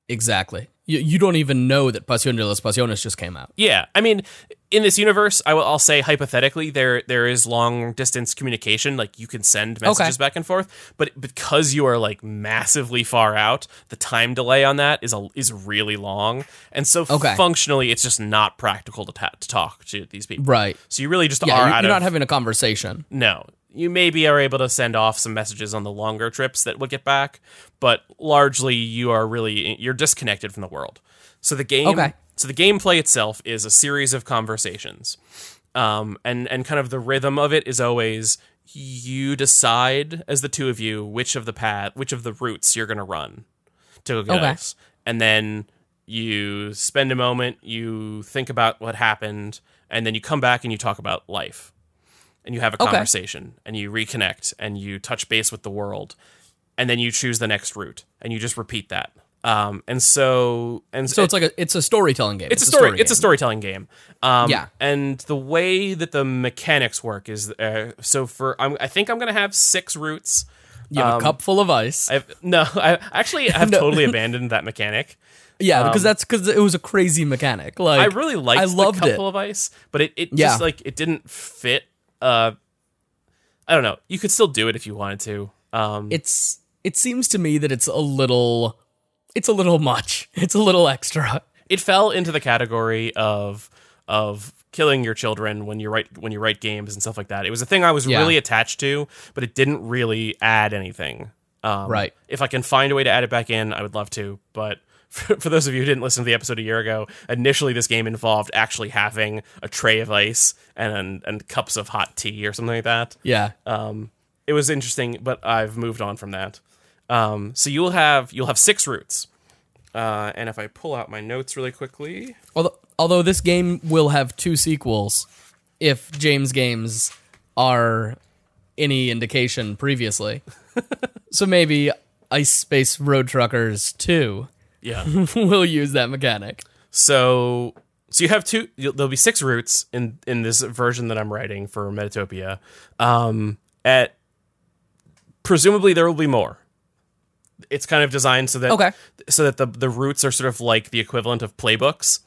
exactly. You, you don't even know that Pasión de las Pasiones just came out. Yeah, I mean, in this universe, I will, I'll say hypothetically, there there is long distance communication, like you can send messages Okay. back and forth, but because you are like massively far out, the time delay on that is a is really long, and so Okay. functionally, it's just not practical to, ta- to talk to these people. Right. So you really just Yeah, are you're, you're of not having a conversation. no. You maybe are able to send off some messages on the longer trips that would get back, but largely you are really you're disconnected from the world. So the game Okay. so the gameplay itself is a series of conversations. Um, and and kind of the rhythm of it is always you decide as the two of you which of the path which of the routes you're going to run to go get Okay. And then you spend a moment, you think about what happened, and then you come back and you talk about life. And you have a Okay. conversation and you reconnect and you touch base with the world. And then you choose the next route and you just repeat that. Um, and so and So it's like a it's a storytelling game. it's a story. it's a storytelling game. Um, Yeah. And the way that the mechanics work is uh, so for I'm, I think I'm gonna have six routes. You have a cup full of ice. I've no, I actually have No. totally abandoned that mechanic. yeah, because that's because it was a crazy mechanic. Like I really liked I the loved cup it. full of ice, but it, it Yeah. just like it didn't fit. Uh, I don't know. You could still do it if you wanted to. Um, It's it seems to me that it's a little it's a little much. It's a little extra. it fell into the category of of killing your children when you write when you write games and stuff like that. It was a thing I was Yeah. really attached to, but it didn't really add anything. Um, Right. If I can find a way to add it back in, I would love to. But for, for those of you who didn't listen to the episode a year ago, initially this game involved actually having a tray of ice and and cups of hot tea or something like that. Yeah. Um, it was interesting, but I've moved on from that. Um, so you'll have you'll have six routes, uh, and if I pull out my notes really quickly, Although, although this game will have two sequels, if James Games are any indication previously. so maybe Ice Space Road Truckers 2 yeah. will use that mechanic. So so you have two. There'll be six routes in in this version that I'm writing for Metatopia. Um, at presumably there will be more. It's kind of designed so that Okay. so that the the routes are sort of like the equivalent of playbooks.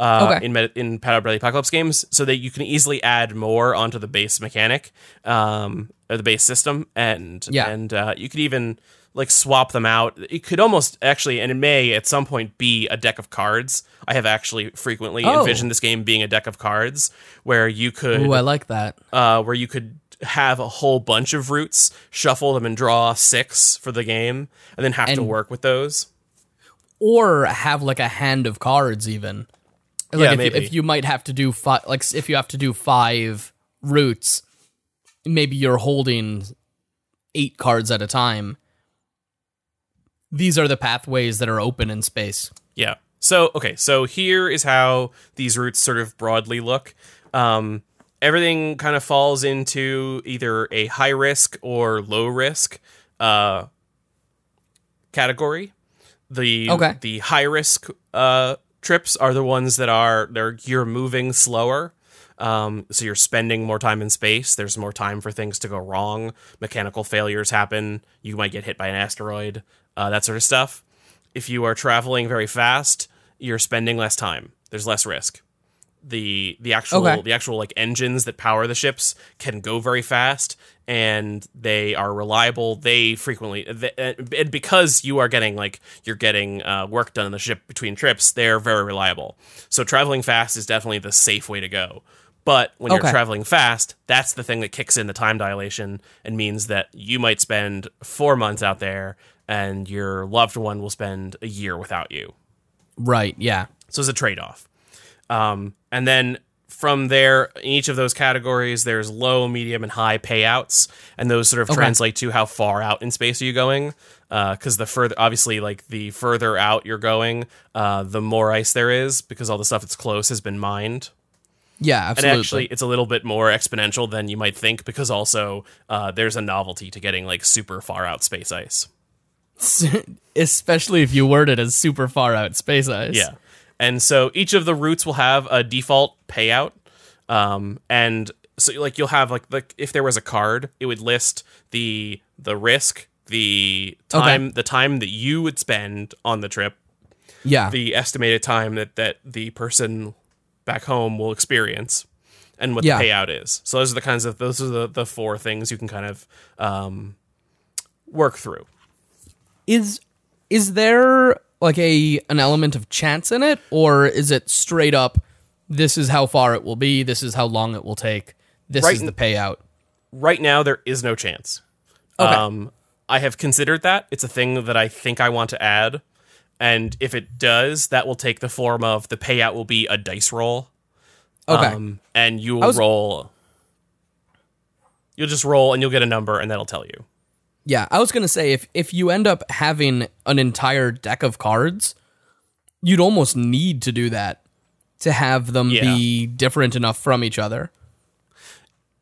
Uh, Okay. in in Powered by the Apocalypse games, so that you can easily add more onto the base mechanic, um, or the base system, and Yeah. and uh, you could even like swap them out. It could almost actually, and it may at some point be a deck of cards. I have actually frequently Oh. envisioned this game being a deck of cards where you could Ooh, I like that. uh, where you could have a whole bunch of routes, shuffle them, and draw six for the game, and then have to work with those. Or have like a hand of cards, even. Like Yeah, if, maybe. if you might have to do five, like if you have to do five routes, maybe you're holding eight cards at a time. These are the pathways that are open in space. Yeah. So okay, so here is how these routes sort of broadly look. Um, everything kind of falls into either a high risk or low risk uh, category. The Okay. the high risk uh, trips are the ones that are they're you're moving slower. Um, so you're spending more time in space. There's more time for things to go wrong. Mechanical failures happen. You might get hit by an asteroid. Uh, that sort of stuff. If you are traveling very fast, you're spending less time. There's less risk. The the actual Okay. the actual like engines that power the ships can go very fast and they are reliable. They frequently th- and because you are getting like you're getting uh, work done in the ship between trips, they're very reliable. So traveling fast is definitely the safe way to go. But when Okay. you're traveling fast, that's the thing that kicks in the time dilation and means that you might spend four months out there and your loved one will spend a year without you. Right. Yeah. So it's a trade off. Um, and then from there, in each of those categories, there's low, medium, and high payouts, and those sort of Okay. translate to how far out in space are you going. Because the further, obviously, like the further out you're going, uh, the more ice there is, because all the stuff that's close has been mined. Yeah. And actually, it's a little bit more exponential than you might think, because also uh, there's a novelty to getting like super far out space ice. especially if you word it as super far out space ice. Yeah. And so each of the routes will have a default payout. Um, and so like you'll have like like if there was a card, it would list the the risk, the time the time that you would spend on the trip, Yeah. the estimated time that that the person back home will experience and what Yeah. the payout is. So those are the kinds of those are the the four things you can kind of um work through. is is there like a an element of chance in it or is it straight up this is how far it will be this is how long it will take this Right is the payout right now there is no chance. Okay. Um, I have considered that. It's a thing that I think I want to add. And if it does, that will take the form of the payout will be a dice roll. okay Um, and you will was- roll. You'll just roll and you'll get a number and that'll tell you. Yeah i was gonna say if if you end up having an entire deck of cards you'd almost need to do that to have them Yeah. be different enough from each other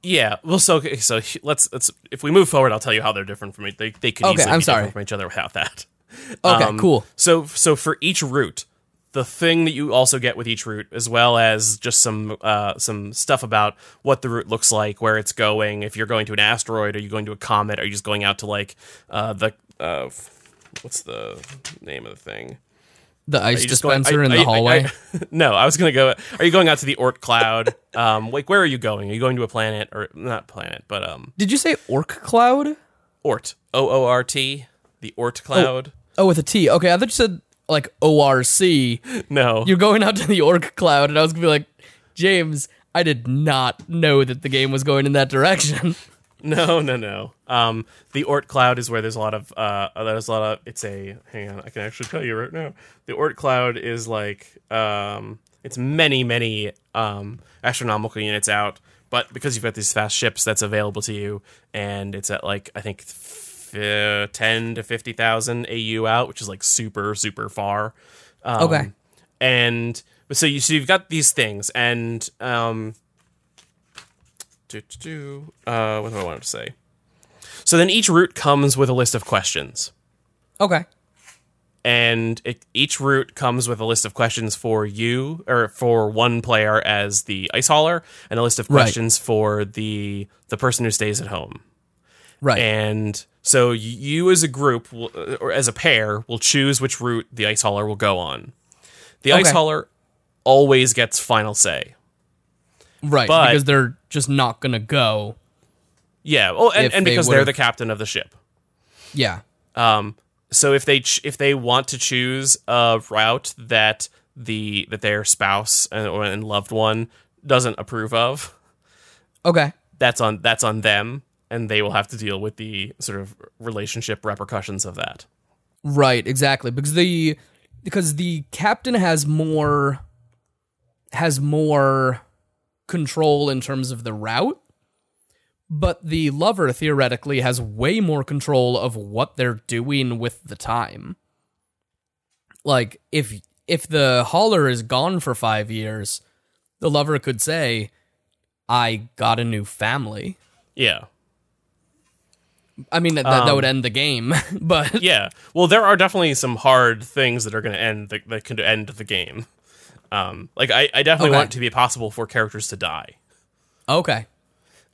Yeah. Well, so okay, so let's let's if we move forward, I'll tell you how they're different from each. They they could Okay, easily I'm be sorry. different from each other without that. okay Um, cool So so for each route, the thing that you also get with each route, as well as just some uh, some stuff about what the route looks like, where it's going. If you're going to an asteroid, are you going to a comet? Are you just going out to like uh, the uh, what's the name of the thing? the ice just going- dispenser I- in I- the hallway I- no, I was gonna go. Are you going out to the Oort cloud? um, like where are you going? Are you going to a planet or not planet, but um, did you say orc cloud Ort O O R T, the Oort cloud. oh with a t okay i thought you said like orc No, you're going out to the orc cloud and i was gonna be like James, I did not know that the game was going in that direction. No, no, no. Um, the Oort Cloud is where there's a lot of uh, there's a lot of. It's a hang on, I can actually tell you right now. The Oort Cloud is like um, it's many, many um astronomical units out, but because you've got these fast ships, that's available to you, and it's at like I think f- ten to fifty thousand AU out, which is like super, super far. Um, Okay. and so you so you've got these things, and um, do, do, do, uh, what do I want to say? So then each route comes with a list of questions, Okay. and it, each route comes with a list of questions for you or for one player as the ice hauler, and a list of Right. questions for the the person who stays at home. Right. And so you as a group will, or as a pair will choose which route the ice hauler will go on. The ice hauler always gets final say. right. but- because they're just not going to go. Yeah, well, and, and because they're the captain of the ship. Yeah. Um, so if they ch- if they want to choose a route that the that their spouse and, or and loved one doesn't approve of, Okay. that's on that's on them, and they will have to deal with the sort of relationship repercussions of that. Right, exactly. Because the because the captain has more has more control in terms of the route, but the lover theoretically has way more control of what they're doing with the time. Like if if the hauler is gone for 5 years, the lover could say I got a new family. Yeah, I mean that, that would end the game, but yeah. Well, there are definitely some hard things that are going to end the, that could end the game. Um, like I, I definitely Okay. want it to be possible for characters to die. okay.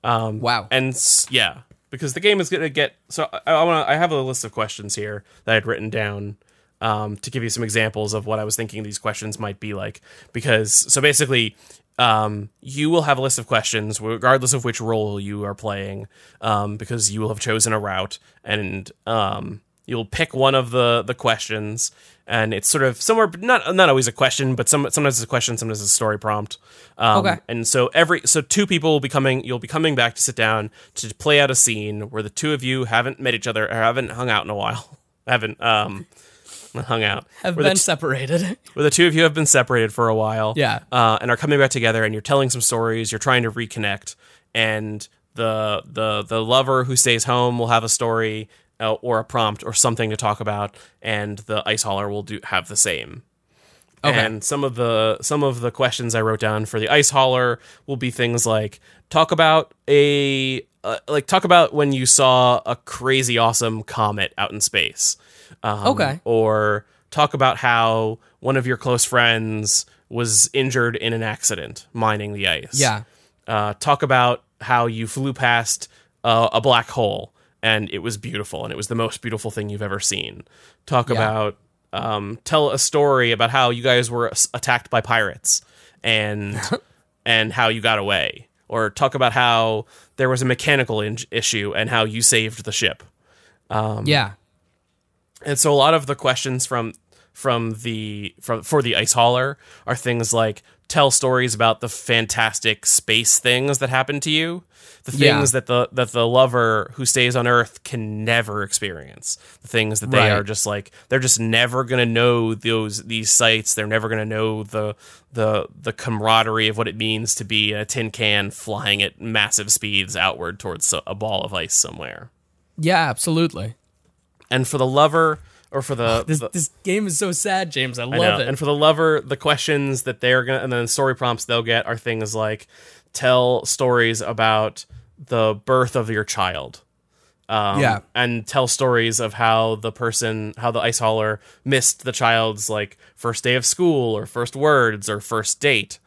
Um wow. and yeah, because the game is going to get. So I, I want to. I have a list of questions here that I'd written down um, to give you some examples of what I was thinking these questions might be like. Because so basically, um, you will have a list of questions regardless of which role you are playing, um, because you will have chosen a route and um, you'll pick one of the the questions. And it's sort of somewhere, not not always a question, but some sometimes it's a question, sometimes it's a story prompt. Um, Okay. and so every so two people will be coming. You'll be coming back to sit down to play out a scene where the two of you haven't met each other or haven't hung out in a while. haven't um hung out. Have been the, separated. where the two of you have been separated for a while. Yeah. Uh, and are coming back together, and you're telling some stories. You're trying to reconnect, and the the the lover who stays home will have a story uh, or a prompt or something to talk about, and the ice hauler will do have the same. Okay. And some of the some of the questions I wrote down for the ice hauler will be things like talk about a uh, like talk about when you saw a crazy awesome comet out in space. Um, Okay. Or talk about how one of your close friends was injured in an accident mining the ice. Yeah. Uh, talk about how you flew past uh, a black hole and it was beautiful and it was the most beautiful thing you've ever seen. Talk Yeah. about um, tell a story about how you guys were attacked by pirates and and how you got away, or talk about how there was a mechanical in- issue and how you saved the ship. Um, yeah. And so a lot of the questions from from the from for the ice hauler are things like tell stories about the fantastic space things that happen to you, the Yeah. things that the that the lover who stays on Earth can never experience, the things that they Right. are just like they're just never gonna know those these sights. They're never gonna know the the the camaraderie of what it means to be a tin can flying at massive speeds outward towards a, a ball of ice somewhere. Yeah, absolutely. And for the lover or for the, This the this game is so sad, James. I I love know. it. And for the lover, the questions that they're gonna and then story prompts they'll get are things like tell stories about the birth of your child. Um, Yeah. And tell stories of how the person, how the ice hauler missed the child's like first day of school or first words or first date.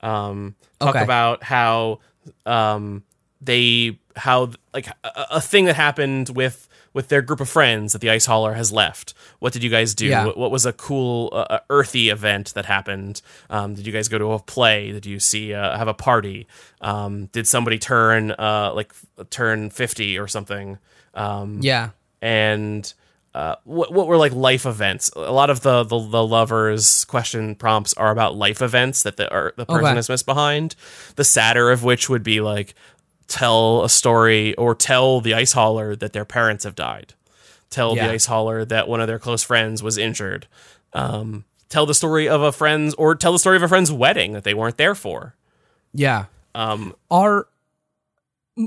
Um, talk Okay. about how um, they how like a, a thing that happened with with their group of friends that the ice hauler has left. What did you guys do? Yeah. What, what was a cool uh, uh, earthy event that happened? Um, did you guys go to a play? Did you see uh, have a party? Um, did somebody turn uh, like turn fifty or something? Um, yeah. and uh, what, what were like life events. A lot of the, the the lovers question prompts are about life events that the the person Okay. has missed behind. The sadder of which would be like tell a story or tell the ice hauler that their parents have died. Tell Yeah. the ice hauler that one of their close friends was injured. Um, tell the story of a friend's or tell the story of a friend's wedding that they weren't there for. Yeah. Um, Are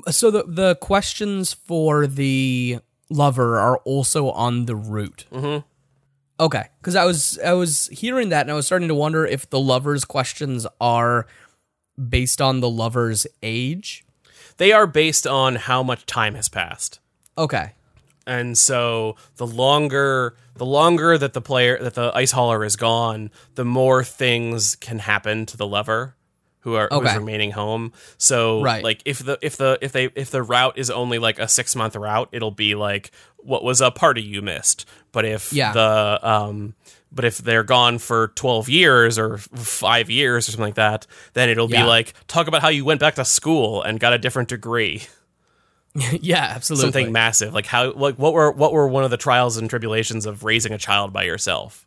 so the the questions for the lover are also on the route. Mhm. Okay, because I was I was hearing that and I was starting to wonder if the lover's questions are based on the lover's age. They are based on how much time has passed. Okay. and so the longer the longer that the player that the ice hauler is gone the more things can happen to the lover who are who's Okay. remaining home so Right. like if the if the if they if the route is only like a six month route it'll be like what was a party you missed but if Yeah. the um but if they're gone for 12 years or five years or something like that then it'll Yeah. be like talk about how you went back to school and got a different degree yeah, absolutely. something massive like how like what were what were one of the trials and tribulations of raising a child by yourself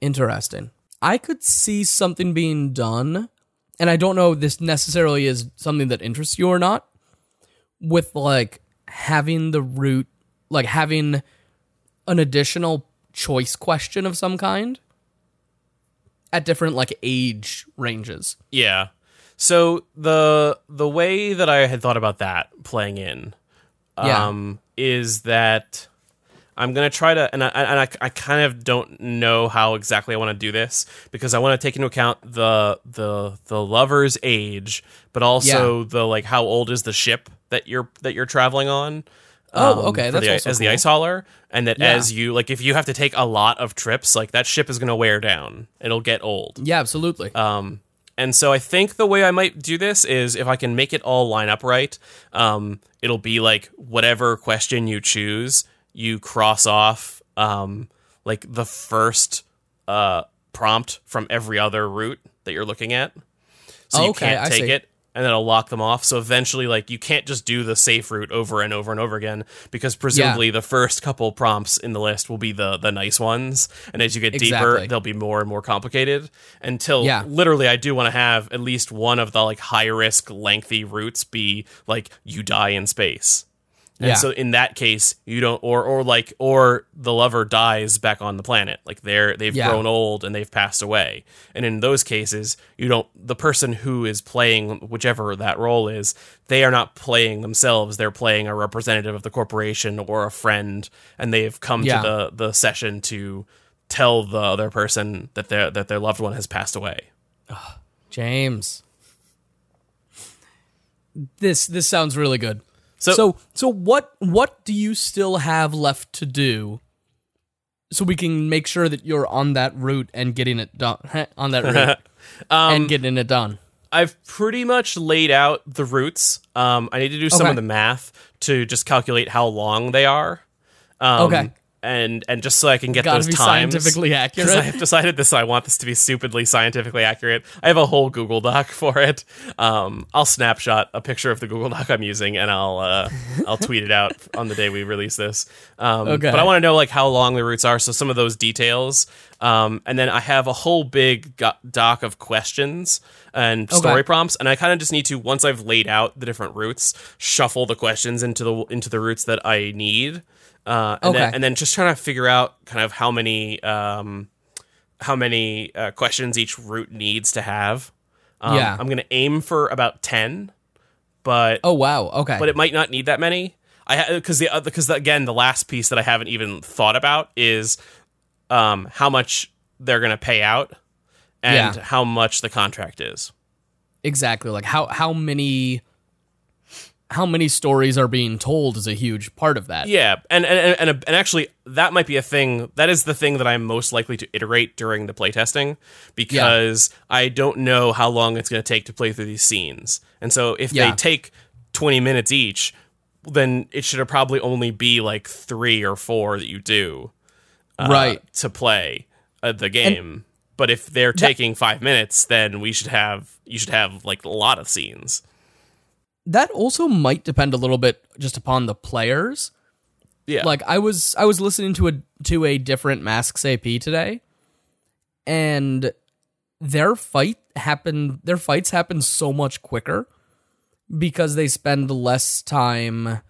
Interesting. I could see something being done, and I don't know if this necessarily is something that interests you or not, with like having the route, like having an additional choice question of some kind at different like age ranges. yeah so the the way that i had thought about that playing in Yeah. um is that i'm gonna try to and i and i, I kind of don't know how exactly i want to do this because i want to take into account the the the lover's age but also the like how old is the ship that you're that you're traveling on Oh, okay, for that's the, also as the ice hauler, and that Yeah. as you like, if you have to take a lot of trips, like that ship is going to wear down. It'll get old. Yeah, absolutely. Um, and so I think the way I might do this is if I can make it all line up right, um, it'll be like whatever question you choose, you cross off um, like the first uh, prompt from every other route that you're looking at. So you Okay, can't I take see. it and then it'll lock them off. So eventually, like you can't just do the safe route over and over and over again because presumably the first couple prompts in the list will be the the nice ones, and as you get deeper, they'll be more and more complicated. Until Yeah. literally, I do want to have at least one of the like high risk, lengthy routes be like you die in space. And Yeah. so in that case, you don't or or like or the lover dies back on the planet. Like they're they've Yeah. grown old and they've passed away. And in those cases, you don't the person who is playing whichever that role is, they are not playing themselves. They're playing a representative of the corporation or a friend and they've come Yeah. to the the session to tell the other person that their that their loved one has passed away. James. This this sounds really good. So, so so what what do you still have left to do so we can make sure that you're on that route and getting it done on that route Um, and getting it done I've pretty much laid out the routes. Um, I need to do some Okay. of the math to just calculate how long they are. Um, Okay. And and just so I can get gotta those be times. scientifically accurate I have decided this. I want this to be stupidly scientifically accurate. I have a whole Google Doc for it. Um, I'll snapshot a picture of the Google Doc I'm using, and I'll uh, I'll tweet it out on the day we release this. Um, Okay. But I want to know like how long the routes are, so some of those details. Um, and then I have a whole big go- doc of questions and story prompts, and I kind of just need to once I've laid out the different routes, shuffle the questions into the into the routes that I need. Uh, and, then, Okay. and then just trying to figure out kind of how many um, how many uh, questions each route needs to have. Um, Yeah. I'm going to aim for about ten, but oh wow okay but it might not need that many. I because the because again the last piece that I haven't even thought about is um, how much they're going to pay out and Yeah. how much the contract is. exactly like how how many how many stories are being told is a huge part of that Yeah, and and and, and actually, that might be a thing. That is the thing that I'm most likely to iterate during the playtesting because I don't know how long it's going to take to play through these scenes. And so, if Yeah. they take 20 minutes each, then it should probably only be like three or four that you do uh, right to play uh, the game. but if they're taking five minutes, then we should have you should have like a lot of scenes. That also might depend a little bit just upon the players Yeah. Like I was I was listening to a to a different Masks AP today and their fight happened their fights happen so much quicker because they spend less time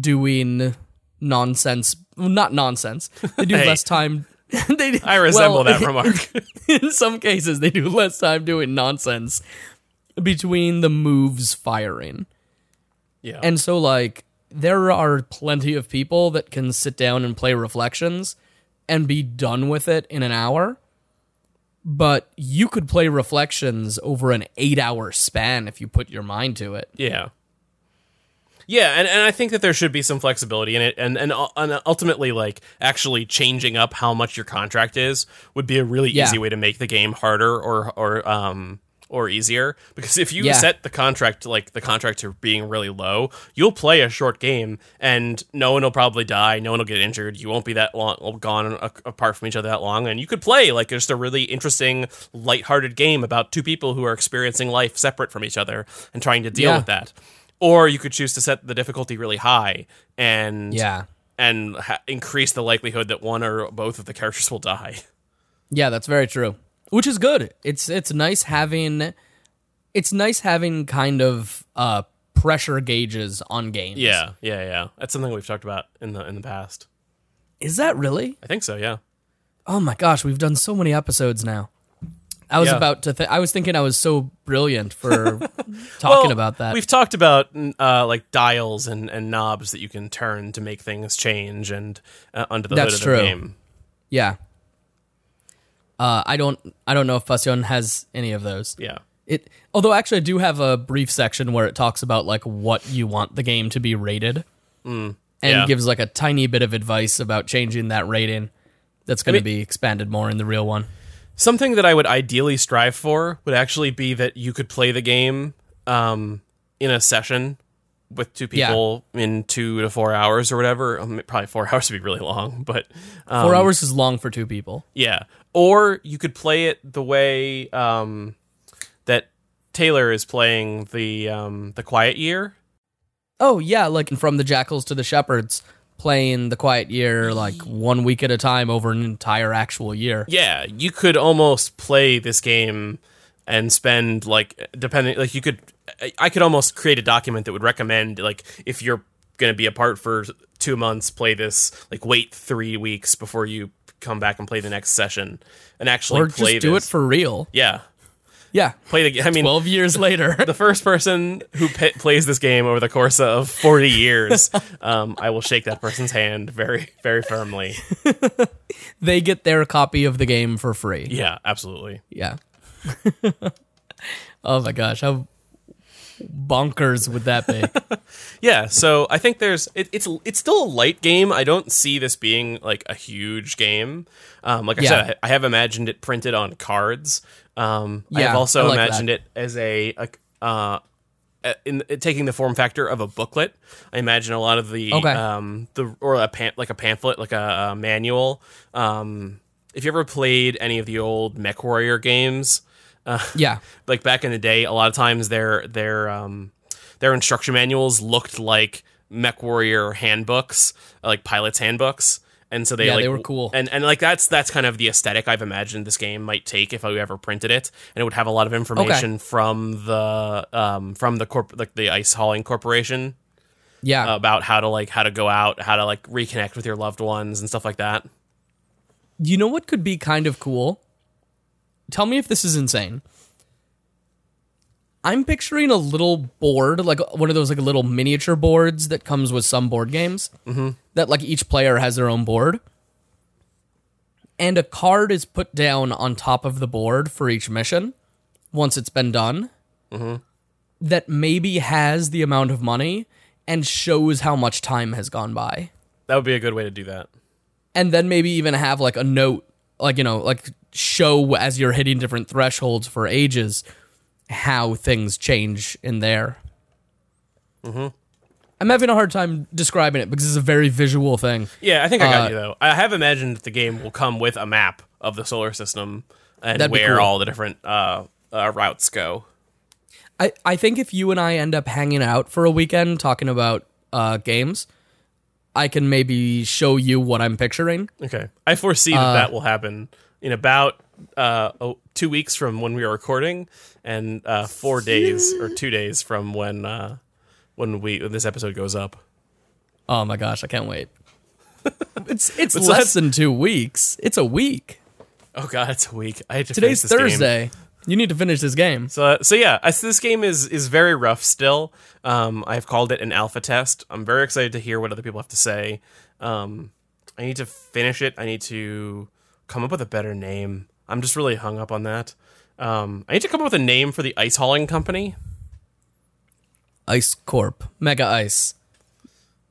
doing nonsense well, not nonsense. They do Hey. less time they I resemble well, that remark. in some cases they do less time doing nonsense between the moves firing. yeah. And so, like, there are plenty of people that can sit down and play Reflections and be done with it in an hour. But you could play Reflections over an eight hour span if you put your mind to it. Yeah. Yeah, and, and I think that there should be some flexibility in it, and, and and ultimately, like actually changing up how much your contract is would be a really Yeah. easy way to make the game harder or or um or easier. Because if you Yeah. set the contract like the contract to being really low, you'll play a short game, and no one will probably die, no one will get injured. You won't be that long gone apart from each other that long, and you could play like just a really interesting, lighthearted game about two people who are experiencing life separate from each other and trying to deal Yeah. with that or you could choose to set the difficulty really high and Yeah. and ha- increase the likelihood that one or both of the characters will die. Yeah, that's very true. Which is good. It's it's nice having it's nice having kind of uh pressure gauges on games. Yeah, yeah, yeah. That's something we've talked about in the in the past. Is that really? I think so. Yeah. Oh my gosh, we've done so many episodes now. I was Yeah. about to. Th- I was thinking I was so brilliant for talking Well, about that. We've talked about uh, like dials and, and knobs that you can turn to make things change and uh, under the That's hood of the true. game. Yeah. Uh, I don't. I don't know if Passion has any of those. Yeah. It. Although actually, I do have a brief section where it talks about like what you want the game to be rated, and yeah. gives like a tiny bit of advice about changing that rating. That's going I to be expanded more in the real one. Something that I would ideally strive for would actually be that you could play the game um, in a session with two Yeah. people in two to four hours or whatever. Um, probably four hours would be really long, but um, Four hours is long for two people. yeah. Or you could play it the way um, that Taylor is playing the um, the Quiet Year. Oh yeah, like from the jackals to the shepherds, playing the quiet year like one week at a time over an entire actual year. Yeah, you could almost play this game and spend like depending like you could I could almost create a document that would recommend like if you're going to be apart for 2 months play this like wait 3 weeks before you come back and play the next session and actually Or play just do it for real. yeah. Yeah. Play the game. I mean Twelve years later. the first person who p- plays this game over the course of 40 years, um, I will shake that person's hand very, very firmly. they get their copy of the game for free. Yeah, absolutely. Yeah. oh my gosh, how bonkers would that be? Yeah, so I think there's it, it's it's still a light game. I don't see this being like a huge game. Um, like I Yeah. said, I, I have imagined it printed on cards. Um, I have also I like imagined that. it as a, a uh, in, in taking the form factor of a booklet. I imagine a lot of the Okay. um the or a pan, like a pamphlet, like a, a manual. Um, if you ever played any of the old Mech Warrior games, yeah. like back in the day, a lot of times their their um their instruction manuals looked like Mech Warrior handbooks, like pilots handbooks. And so they Yeah, like they were cool. And and like that's that's kind of the aesthetic I've imagined this game might take if I ever printed it. And it would have a lot of information from the um from the corp like the ice hauling corporation Yeah. about how to like how to go out, how to like reconnect with your loved ones and stuff like that. You know what could be kind of cool? Tell me if this is insane. I'm picturing a little board, like one of those like little miniature boards that comes with some board games. Mm-hmm. That like each player has their own board, and a card is put down on top of the board for each mission once it's been done. That maybe has the amount of money and shows how much time has gone by That would be a good way to do that. and then maybe even have like a note like you know like show as you're hitting different thresholds for ages how things change in there mm-hmm. i'm having a hard time describing it because it's a very visual thing Yeah, I think I got Uh, you though. I have imagined that the game will come with a map of the solar system and where cool. all the different uh, uh, routes go. I, I think if you and i end up hanging out for a weekend talking about uh, games I can maybe show you what I'm picturing. Okay. I foresee that that will happen in about uh, oh, two weeks from when we are recording, and uh, four days or two days from when uh, when we when this episode goes up. Oh my gosh, I can't wait. it's it's so less than two weeks. It's a week. Oh god, it's a week. I have to Today's finish this game. Thursday. You need to finish this game. So, uh, so yeah, I, this game is is very rough still. Um, I've called it an alpha test. I'm very excited to hear what other people have to say. Um, I need to finish it. I need to come up with a better name. I'm just really hung up on that. Um, I need to come up with a name for the ice hauling company. Ice Corp. Mega Ice.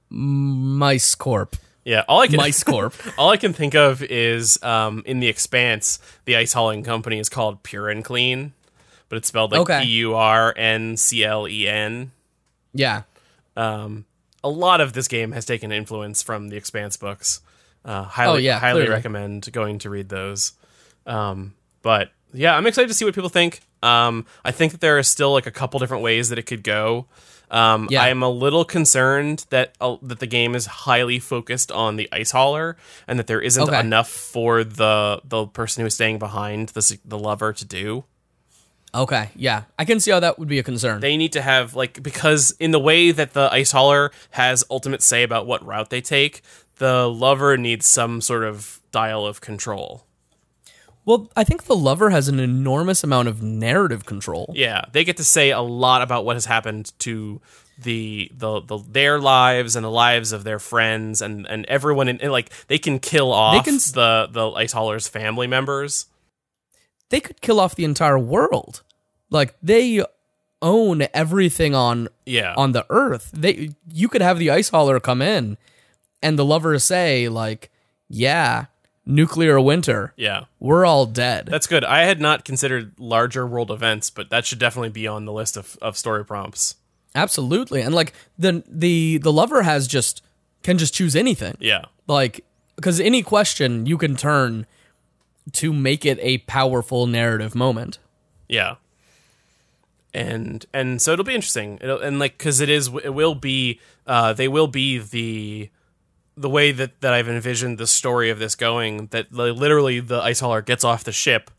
Mice Corp. Yeah, all I can Mice Corp. all I can think of is um, in the Expanse, the ice hauling company is called Pure and Clean, but it's spelled like Okay. P U R N C L E N. Yeah. um, a lot of this game has taken influence from the Expanse books. Uh, highly, Oh, yeah, highly clearly. recommend going to read those. Um, but yeah, I'm excited to see what people think. Um, I think that there are still like a couple different ways that it could go. Um, Yeah. I am a little concerned that uh, that the game is highly focused on the ice hauler and that there isn't Okay. enough for the the person who is staying behind the the lover to do. Okay. Yeah. I can see how that would be a concern. they need to have like because in the way that the ice hauler has ultimate say about what route they take the lover needs some sort of dial of control well, I think the lover has an enormous amount of narrative control. yeah they get to say a lot about what has happened to the the, the their lives and the lives of their friends and and everyone in and, like they can kill off can s- the the ice hauler's family members They could kill off the entire world. Like they own everything on yeah on the earth. They you could have the ice hauler come in and the lover say like, "Yeah, nuclear winter. yeah We're all dead." that's good i had not considered larger world events but that should definitely be on the list of, of story prompts Absolutely. And like the the the lover has just can just choose anything. yeah Like cuz any question you can turn to make it a powerful narrative moment. Yeah. And and so it'll be interesting. It'll, and like cuz it is it will be uh they will be the the way that that I've envisioned the story of this going that literally the ice hauler gets off the ship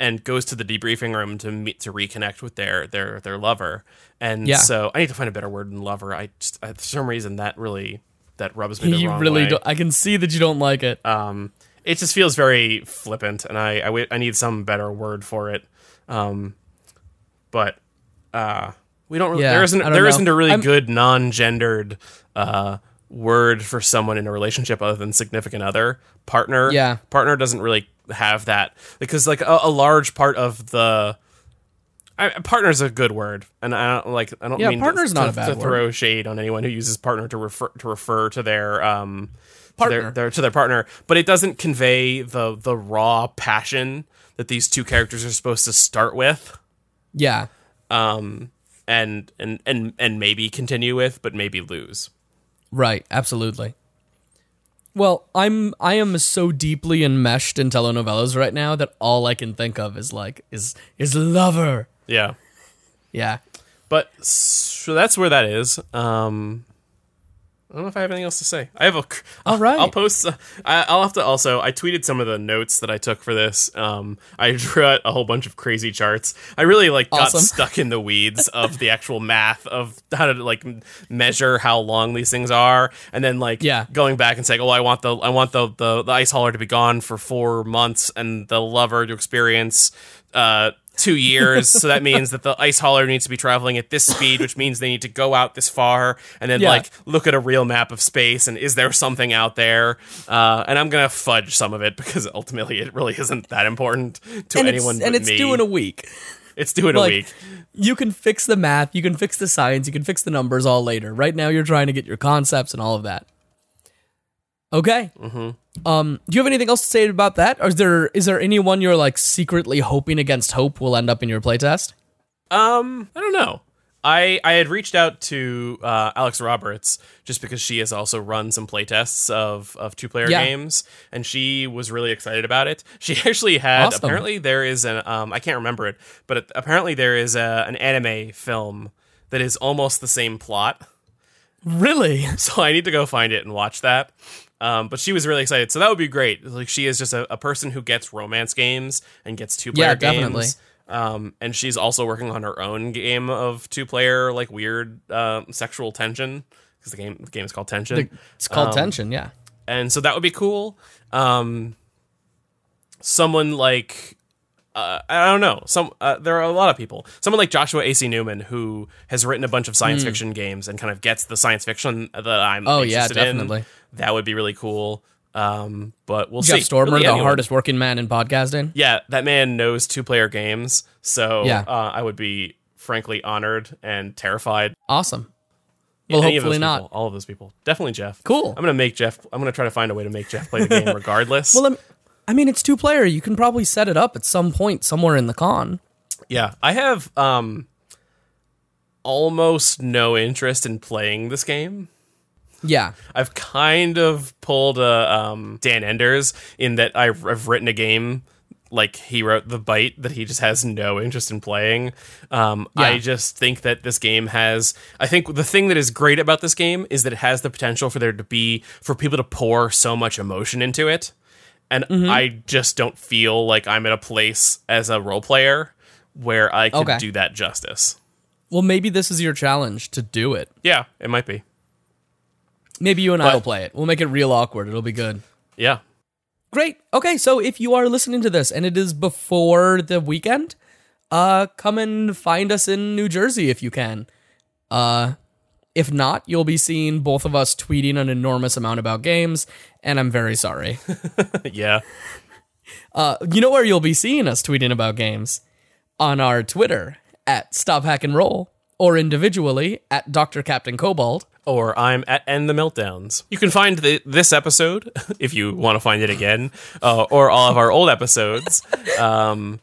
and goes to the debriefing room to meet to reconnect with their their their lover. And Yeah. so I need to find a better word than lover. I just I, for some reason that really that rubs me the you wrong really I can see that you don't like it. Um, it just feels very flippant, and I I, I need some better word for it. Um, but uh, we don't. Really, Yeah, there isn't there isn't a really I'm- good non-gendered uh, word for someone in a relationship other than significant other partner. Yeah. partner doesn't really have that because like a, a large part of the. I, partner's a good word, and I don't like. I don't Yeah, mean to- not to, a bad to word. throw shade on anyone who uses partner to refer to refer to their um to Partner. their, their to their partner, but it doesn't convey the the raw passion that these two characters are supposed to start with, Yeah. um, and and and and maybe continue with, but maybe lose. Right, absolutely. Well, I'm I am so deeply enmeshed in telenovelas right now that all I can think of is like is is lover. Yeah, Yeah. but so that's where that is. Um, I don't know if I have anything else to say. I have a. All right. I'll post. Uh, I, I'll have to also. I tweeted some of the notes that I took for this. Um, I drew out a whole bunch of crazy charts. I really like got Awesome. stuck in the weeds of the actual math of how to like measure how long these things are, and then like Yeah. going back and saying, "Oh, I want the I want the the, the ice hauler to be gone for four months, and the lover to experience." Uh, two years so that means that the ice hauler needs to be traveling at this speed which means they need to go out this far and then Yeah. like look at a real map of space and is there something out there uh, and i'm gonna fudge some of it because ultimately it really isn't that important to And anyone it's, and it's me. due in a week. it's due in like- a week You can fix the math, you can fix the science, you can fix the numbers all later. Right now you're trying to get your concepts and all of that. Okay. Mm-hmm. Um, do you have anything else to say about that? Or is there is there anyone you're like secretly hoping against hope will end up in your playtest? Um, I don't know. I I had reached out to uh, Alex Roberts just because she has also run some playtests of of two player Yeah. games, and she was really excited about it. She actually had Awesome. apparently there is an um I can't remember it, but it, apparently there is a, an anime film that is almost the same plot. Really? so I need to go find it and watch that. Um, but she was really excited, so that would be great. Like she is just a, a person who gets romance games and gets two player Yeah, games. definitely. Um, and she's also working on her own game of two player like weird uh, sexual tension because the game the game is called Tension. It's called Um, tension. Yeah. and so that would be cool. Um, someone like uh, I don't know. Some uh, there are a lot of people. Someone like Joshua A.C. Newman who has written a bunch of science fiction games and kind of gets the science fiction that I'm. Oh, yeah, interested in. definitely. That would be really cool. Um, but we'll Jeff see. Stormer, Really the anyone. hardest working man in podcasting. Yeah, that man knows two player games. So Yeah. uh, I would be frankly honored and terrified. Awesome. Well, any hopefully not. all of those people. Definitely Jeff. Cool. I'm gonna make Jeff. I'm gonna try to find a way to make Jeff play the game regardless. Well, I'm- I mean, it's two player. You can probably set it up at some point somewhere in the con. Yeah, I have um almost no interest in playing this game. Yeah. I've kind of pulled a um, Dan Enders in that I've, I've written a game like he wrote the bite that he just has no interest in playing. Um, Yeah. I just think that this game has. I think the thing that is great about this game is that it has the potential for there to be for people to pour so much emotion into it, and Mm-hmm. I just don't feel like I'm in a place as a role player where I can Okay. do that justice. Well, maybe this is your challenge to do it. Yeah, it might be. Maybe you and I will play it. We'll make it real awkward. It'll be good. Yeah. Great. Okay, so if you are listening to this and it is before the weekend, uh come and find us in New Jersey if you can. Uh if not, you'll be seeing both of us tweeting an enormous amount about games, and I'm very sorry. yeah. Uh you know where you'll be seeing us tweeting about games? On our Twitter at Stop Hack and Roll, or individually at Dr. Captain Cobalt. or I'm at End the Meltdowns. You can find the, this episode if you want to find it again, uh, or all of our old episodes, um,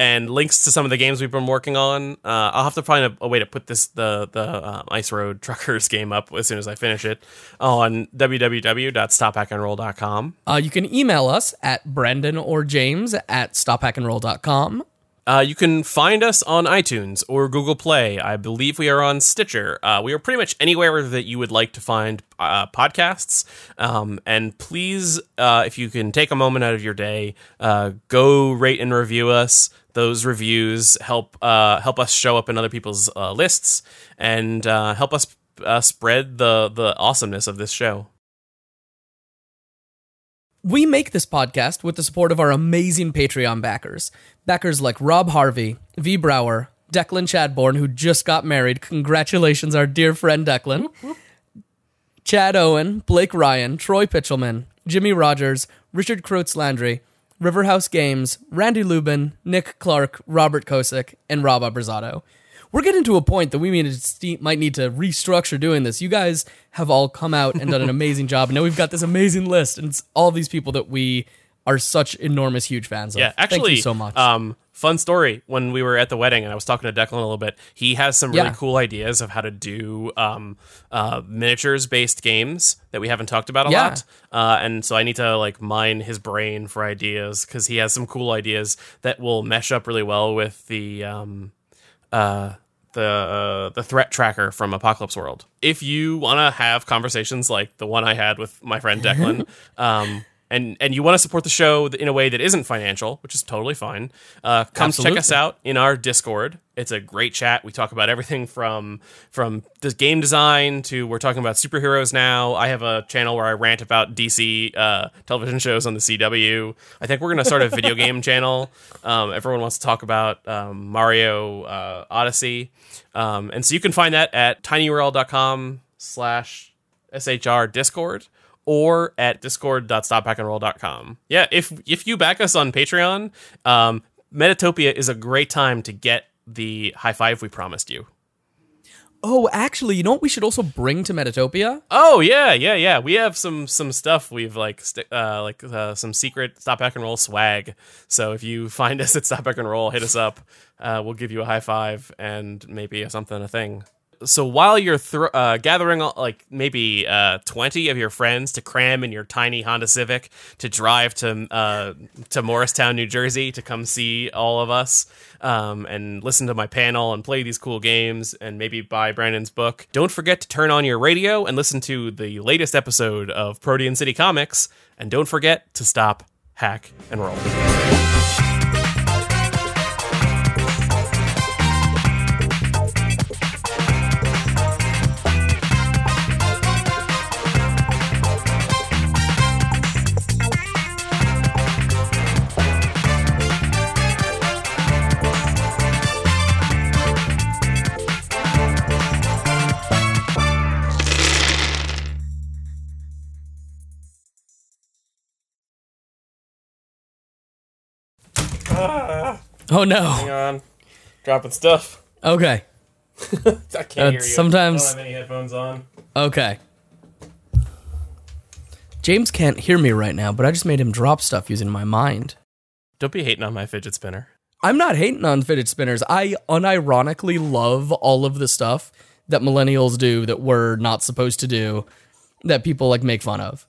and links to some of the games we've been working on. Uh, I'll have to find a, a way to put this the the um, Ice Road Truckers game up as soon as I finish it on www.stophackandroll.com. Uh, you can email us at Brendan or James at stophackandroll.com. Uh, you can find us on iTunes or Google Play. I believe we are on Stitcher. Uh, we are pretty much anywhere that you would like to find uh, podcasts. Um, and please, uh, if you can take a moment out of your day, uh, go rate and review us. Those reviews help uh, help us show up in other people's uh, lists and uh, help us uh, spread the the awesomeness of this show. We make this podcast with the support of our amazing Patreon backers. Backers like Rob Harvey, V. Brower, Declan Chadbourne, who just got married. Congratulations, our dear friend Declan. Chad Owen, Blake Ryan, Troy Pitchelman, Jimmy Rogers, Richard Kreutz Landry, Riverhouse Games, Randy Lubin, Nick Clark, Robert Kosick, and Rob Abrazato. We're getting to a point that we might need to restructure doing this. You guys have all come out and done an amazing job. And now we've got this amazing list, and it's all these people that we are such enormous, huge fans of. Yeah, actually, Thank you so much. Um, fun story. When we were at the wedding, and I was talking to Declan a little bit, he has some really Yeah. cool ideas of how to do um, uh, miniatures-based games that we haven't talked about a Yeah. lot. Uh, and so I need to like mine his brain for ideas because he has some cool ideas that will mesh up really well with the. Um, uh, the uh, the threat tracker from Apocalypse World. If you want to have conversations like the one I had with my friend Declan, um, and and you want to support the show in a way that isn't financial, which is totally fine, uh, come check us out in our Discord. It's a great chat. We talk about everything from from the game design to we're talking about superheroes now. I have a channel where I rant about DC uh, television shows on the CW. I think we're gonna start a video game channel. Um, everyone wants to talk about um, Mario uh, Odyssey, um, and so you can find that at tinyurl.com slash shr discord or at discord.stophackandroll.com. Yeah, if if you back us on Patreon, um, Metatopia is a great time to get the high five we promised you. oh, actually, you know what we should also bring to Metatopia? Oh yeah, yeah, yeah. We have some some stuff we've like st- uh, like uh, some secret Stop Hack and Roll swag. So if you find us at Stop Hack and Roll, hit us up. Uh, we'll give you a high five and maybe a something a thing. So while you're thro- uh, gathering like maybe uh, 20 of your friends to cram in your tiny Honda Civic to drive to uh, to Morristown, New Jersey to come see all of us um, and listen to my panel and play these cool games and maybe buy Brandon's book, don't forget to turn on your radio and listen to the latest episode of Protean City Comics. And don't forget to stop, hack, and roll. Oh no. Hang on. Dropping stuff. Okay. I can't Uh, hear you. sometimes- I don't have any headphones on. Okay. James can't hear me right now, but I just made him drop stuff using my mind. Don't be hating on my fidget spinner. I'm not hating on fidget spinners. I unironically love all of the stuff that millennials do that we're not supposed to do that people like make fun of.